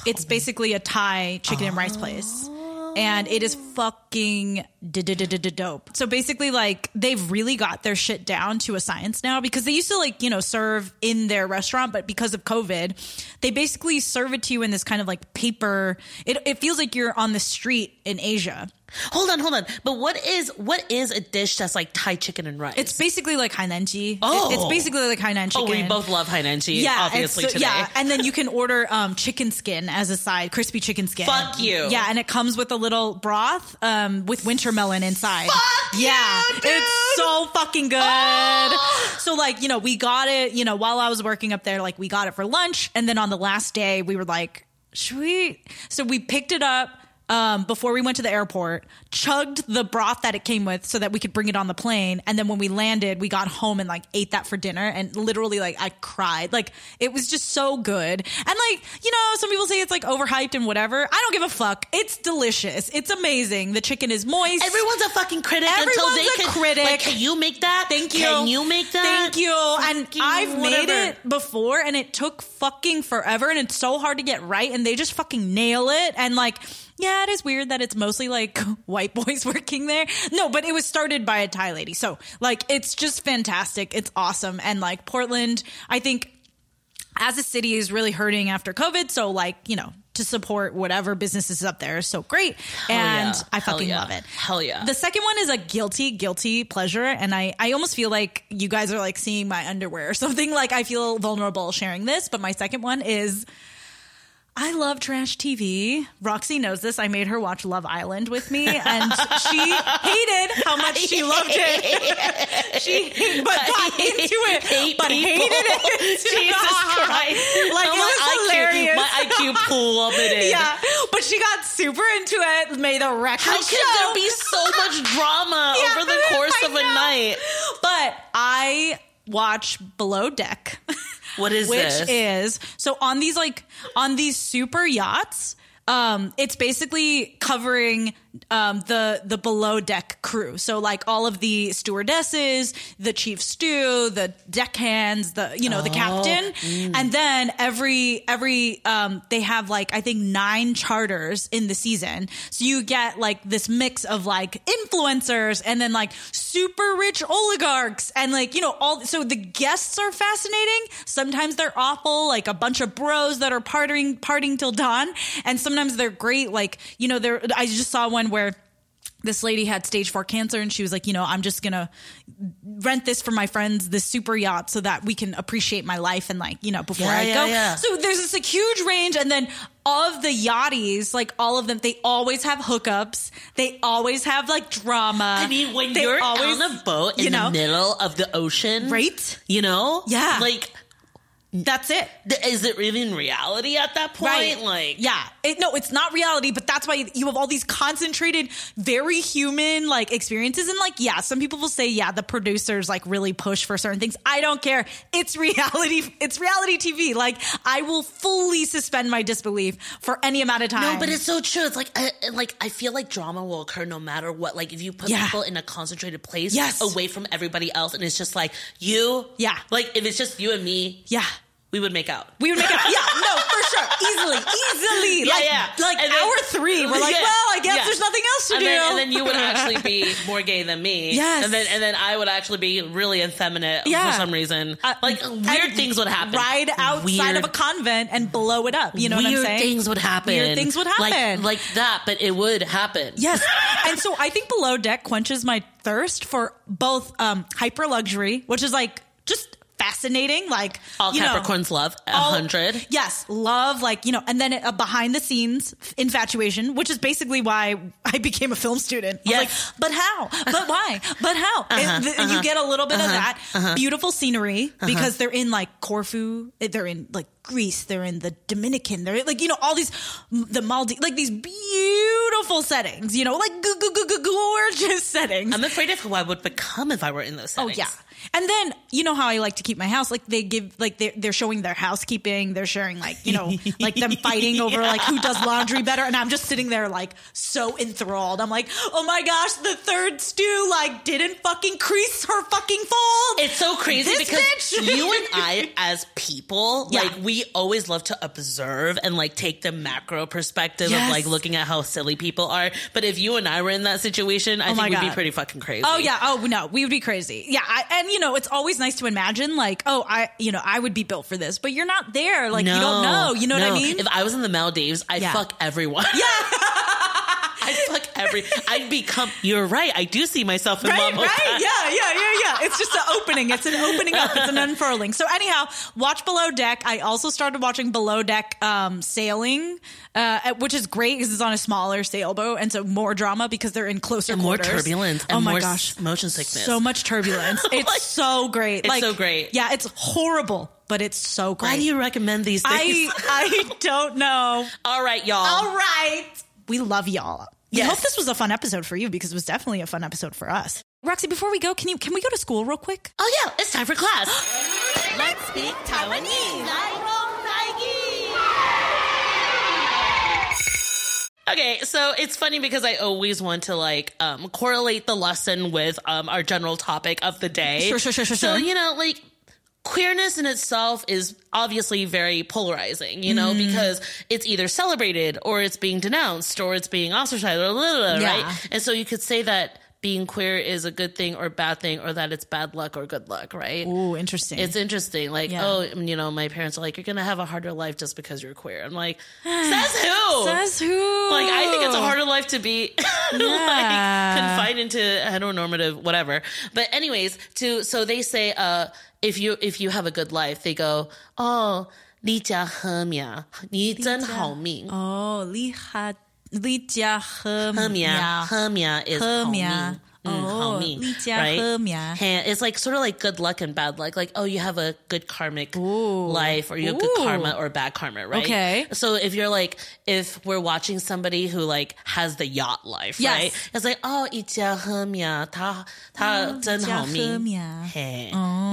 it's basically a Thai chicken and rice place. And it is fucking dope. So basically, like, they've really got their shit down to a science now because they used to, like, you know, serve in their restaurant, but because of COVID, they basically serve it to you in this kind of like paper. It, it feels like you're on the street in Asia. hold on, hold on. But what is what is a dish that's like Thai chicken and rice? It's basically like Hainanji. Oh. It's basically like Hainan oh, chicken. we both love Hainanji. yeah, obviously it's- today. yeah, and then you can order um, chicken skin as a side, crispy chicken skin. Fuck you. Yeah, and it comes with a little broth um, with winter melon inside. Fuck yeah, it's so fucking good. Oh. So like you know we got it. You know while I was working up there, like we got it for lunch, and then on the last day we were like, should we? So we picked it up. Um, before we went to the airport, chugged the broth that it came with so that we could bring it on the plane. And then when we landed, we got home and like ate that for dinner. And literally, like, I cried. Like, it was just so good. And like, you know, some people say it's like overhyped and whatever. I don't give a fuck. It's delicious. It's amazing. The chicken is moist. Everyone's a fucking critic until Everyone's they a can. critic. Like, can you make that? Thank you. Can you make that? Thank you. And Fucking I've made it before and it took fucking forever and it's so hard to get right and they just fucking nail it. And like, yeah, it is weird that it's mostly like (laughs) white boys (laughs) working there. No, but it was started by a Thai lady. So like, it's just fantastic. It's awesome. And like Portland, I think as a city is really hurting after COVID. So like, you know, to support whatever businesses up there is so great. and yeah. I fucking yeah. love it. Hell yeah. The second one is a guilty, guilty pleasure. And I, I almost feel like you guys are like seeing my underwear or (laughs) something. Like I feel vulnerable sharing this. But my second one is I love trash TV. Roxy knows this. I made her watch Love Island with me, and she (laughs) hated how much she loved it. (laughs) she (laughs) but got into it, hate but people. hated it. Jesus Christ! Like Oh, it my was IQ, hilarious. My IQ plummeted. yeah, but she got super into it. Made the record. How can there be so much drama Yeah, over the course I of a night? But I watch Below Deck. What is which this? is so on these like on these super yachts um it's basically covering um the the below deck crew. So like all of the stewardesses the chief stew the deckhands the you know the captain. And then every every um they have like i think nine charters in the season. So you get like this mix of like influencers and then like super rich oligarchs and like you know all so the guests are fascinating. Sometimes they're awful like a bunch of bros that are partying partying till dawn. And sometimes they're great like you know there i just saw one where this lady had stage four cancer and she was like, you know, I'm just gonna rent this for my friends, this super yacht, so that we can appreciate my life and like, you know, before Yeah, I yeah, go. yeah. So there's this like, huge range, and then of the yachties, like all of them, they always have hookups. They always have like drama. I mean, when They you're always- on a boat in you know, the middle of the ocean, Right? You know, Yeah. like That's it. Th- Is it really in reality at that point? Like, yeah, it, no, it's not reality, but that's why you have all these concentrated, very human like experiences. And like, yeah, some people will say, yeah, the producers like really push for certain things. I don't care. It's (laughs) reality. It's reality TV. Like, I will fully suspend my disbelief for any amount of time. No, but it's so true. It's like, I, like I feel like drama will occur no matter what. Like if you put Yeah. people in a concentrated place, Yes. away from everybody else, and it's just like you, Yeah. Like if it's just you and me, yeah. We would make out. We would make out. Yeah, no, for sure, easily, easily. Yeah, like, yeah. Like And then- hour three, we're like, Yeah, well, I guess yeah. there's nothing else to and do. Then, and then you would actually be (laughs) more gay than me. Yes. And then and then I would actually be really effeminate Yeah. for some reason. Uh, like weird things would happen. Ride outside Weird- of a convent and blow it up. You know what I'm saying? things would happen. Weird things would Like- happen. Like, that, but it would happen. Yes. (laughs) and so I think Below Deck quenches my thirst for both um, hyper luxury, which is like just fascinating. Like All you know, Capricorns love a hundred. Yes, love, like, you know, and then a behind the scenes infatuation, which is basically why I became a film student. Was like, but how? But why? But how? And uh-huh, th- You uh-huh. get a little bit of uh-huh, that. Beautiful scenery because they're in like Corfu, eh, they're in like Greece, they're in the Dominican, they're like, you know, all these, the Maldives, like these beautiful settings, you know, like gorgeous settings. I'm afraid of who I would become if I were in those Oh yeah. And then you know how I like to keep my house. Like they give, like they're they're showing their housekeeping. They're sharing like you know (laughs) like them fighting over like who does laundry better. And I'm just sitting there like so enthralled. I'm like, oh my gosh, the third stew like didn't fucking crease her fucking fold. It's so crazy This because bitch. you and I, as people, (laughs) Yeah. like we always love to observe and like take the macro perspective Yes. of like looking at how silly people are. But if you and I were in that situation, I Oh think we'd be pretty fucking crazy. Oh yeah. Oh no, we would be crazy. Yeah. I, and you know, it's always nice to imagine like, oh, I, you know, I would be built for this, but you're not there. Like you don't know. You know what I mean? If I was in the Maldives, I'd Yeah. fuck everyone. Yeah. (laughs) I'd every. I'd become. You're right. I do see myself in right, Mamo right, yeah, yeah, yeah, yeah. It's just an opening. It's an opening up. It's an (laughs) unfurling. So anyhow, watch Below Deck. I also started watching Below Deck um, sailing, uh, which is great because it's on a smaller sailboat, and so more drama because they're in closer And more turbulence oh my gosh, motion sickness. So much turbulence. (laughs) It's Like- so great. It's so great. Yeah, it's horrible, but it's so great. Why do you recommend these things? I I don't know. (laughs) All right, y'all. All right. We love y'all. We hope this was a fun episode for you because it was definitely a fun episode for us. Roxy, before we go, can you can we go to school real quick? Oh yeah, it's time for class. (gasps) Let's speak Taiwanese. Okay, so it's funny because I always want to like um, correlate the lesson with um, our general topic of the day. Sure, sure, sure, sure, So sure. you know, like queerness in itself is obviously very polarizing, you know, Mm. because it's either celebrated or it's being denounced or it's being ostracized, or blah, blah, blah, Yeah. right? And so you could say that being queer is a good thing or bad thing, or that it's bad luck or good luck, right? Ooh, interesting. It's interesting. Like, Yeah. oh, you know, my parents are like, you're going to have a harder life just because you're queer. I'm like, (sighs) says who? Says who? like, I think it's a harder life to be (laughs) Yeah. like confined into heteronormative whatever. But anyways, to so they say, uh, if you if you have a good life, they go, oh, 你家和苗，你真好命。Oh, 厉害，厉家和和命，苗和苗 is。Mm, Oh, 好命, 利家 right? 和命。 And it's like sort of like good luck and bad luck. Like, oh, you have a good karmic life or you have good Ooh. karma or bad karma, right? Okay. So if you're like, if we're watching somebody who like has the yacht life, Yes. right? It's like, oh, 一家和命，他他真好命。一家和命。 Hey,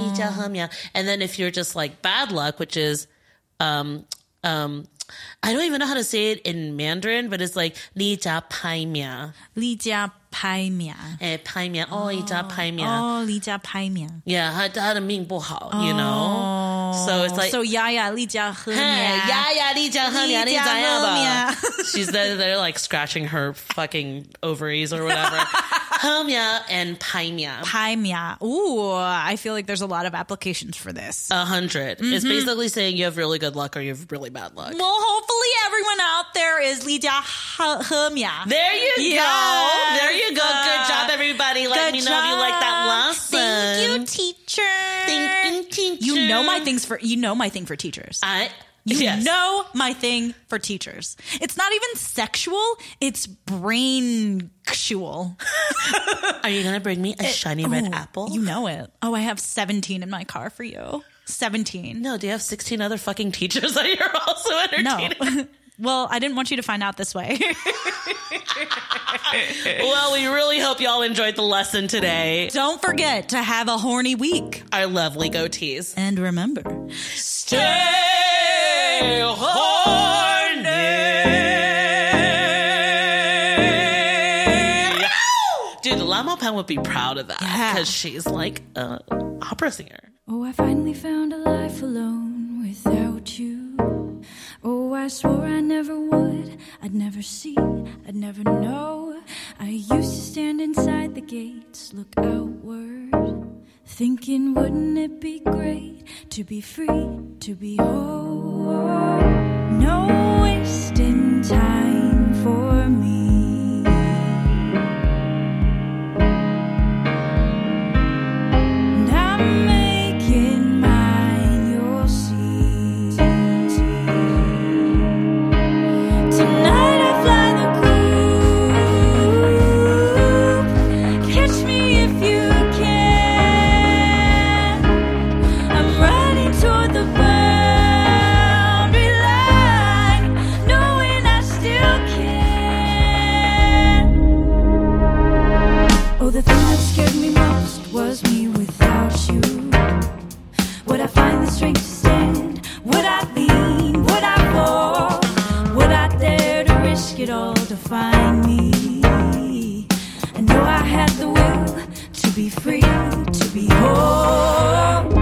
一家和命. And then if you're just like bad luck, which is, um, um, I don't even know how to say it in Mandarin, but it's like 你家拍命。厉家 拍命。哎，拍面哦，一家拍面。哦，厉家拍命。 Yeah, 他他的命不好，you know. So it's like, So 呀呀，厉家和命。嘿呀呀，你讲和面，你怎你讲和样吧面？ She's there, they're like scratching her fucking ovaries or whatever. (laughs) 和面 and 拍面。拍命。Ooh, I feel like there's a lot of applications for this. A 100 It's Mm-hmm. basically saying you have really good luck or you have really bad luck. well, hopefully everyone out there is 厉家和和命。 There you Yes. go. There you go. Good job, everybody. Let Good me know if you like that lesson. Thank you, teacher. Thank you, teacher. You know my things for you know my thing for teachers. I, You yes. know my thing for teachers. It's not even sexual, it's brain sexual. (laughs) Are you going to bring me a shiny red apple? You know it. Oh, I have 17 in my car for you. 17. No, do you have 16 other fucking teachers that you're also entertaining? No. (laughs) well, I didn't want you to find out this way. (laughs) well, we really hope y'all enjoyed the lesson today. Don't forget to have a horny week. Our lovely goatees. And remember, stay horny. Dude, La Maupin would be proud of that because she's like an opera singer. Oh, I finally found a life alone without you. I swore I never would. I'd never see, I'd never know. I used to stand inside the gates, look outward, thinking, wouldn't it be great to be free, to be whole? No wasting time for me. Be free, to be whole.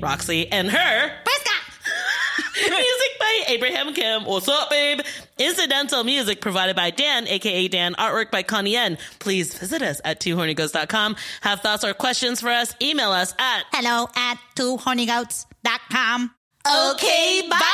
Roxy, and her. (laughs) music by Abraham Kim. What's up, babe? Incidental music provided by Dan, aka Dan. Artwork by Connie Yen. Please visit us at twohornygoats.com. Have thoughts or questions for us? Email us at hello at twohornygoats.com. Okay, bye.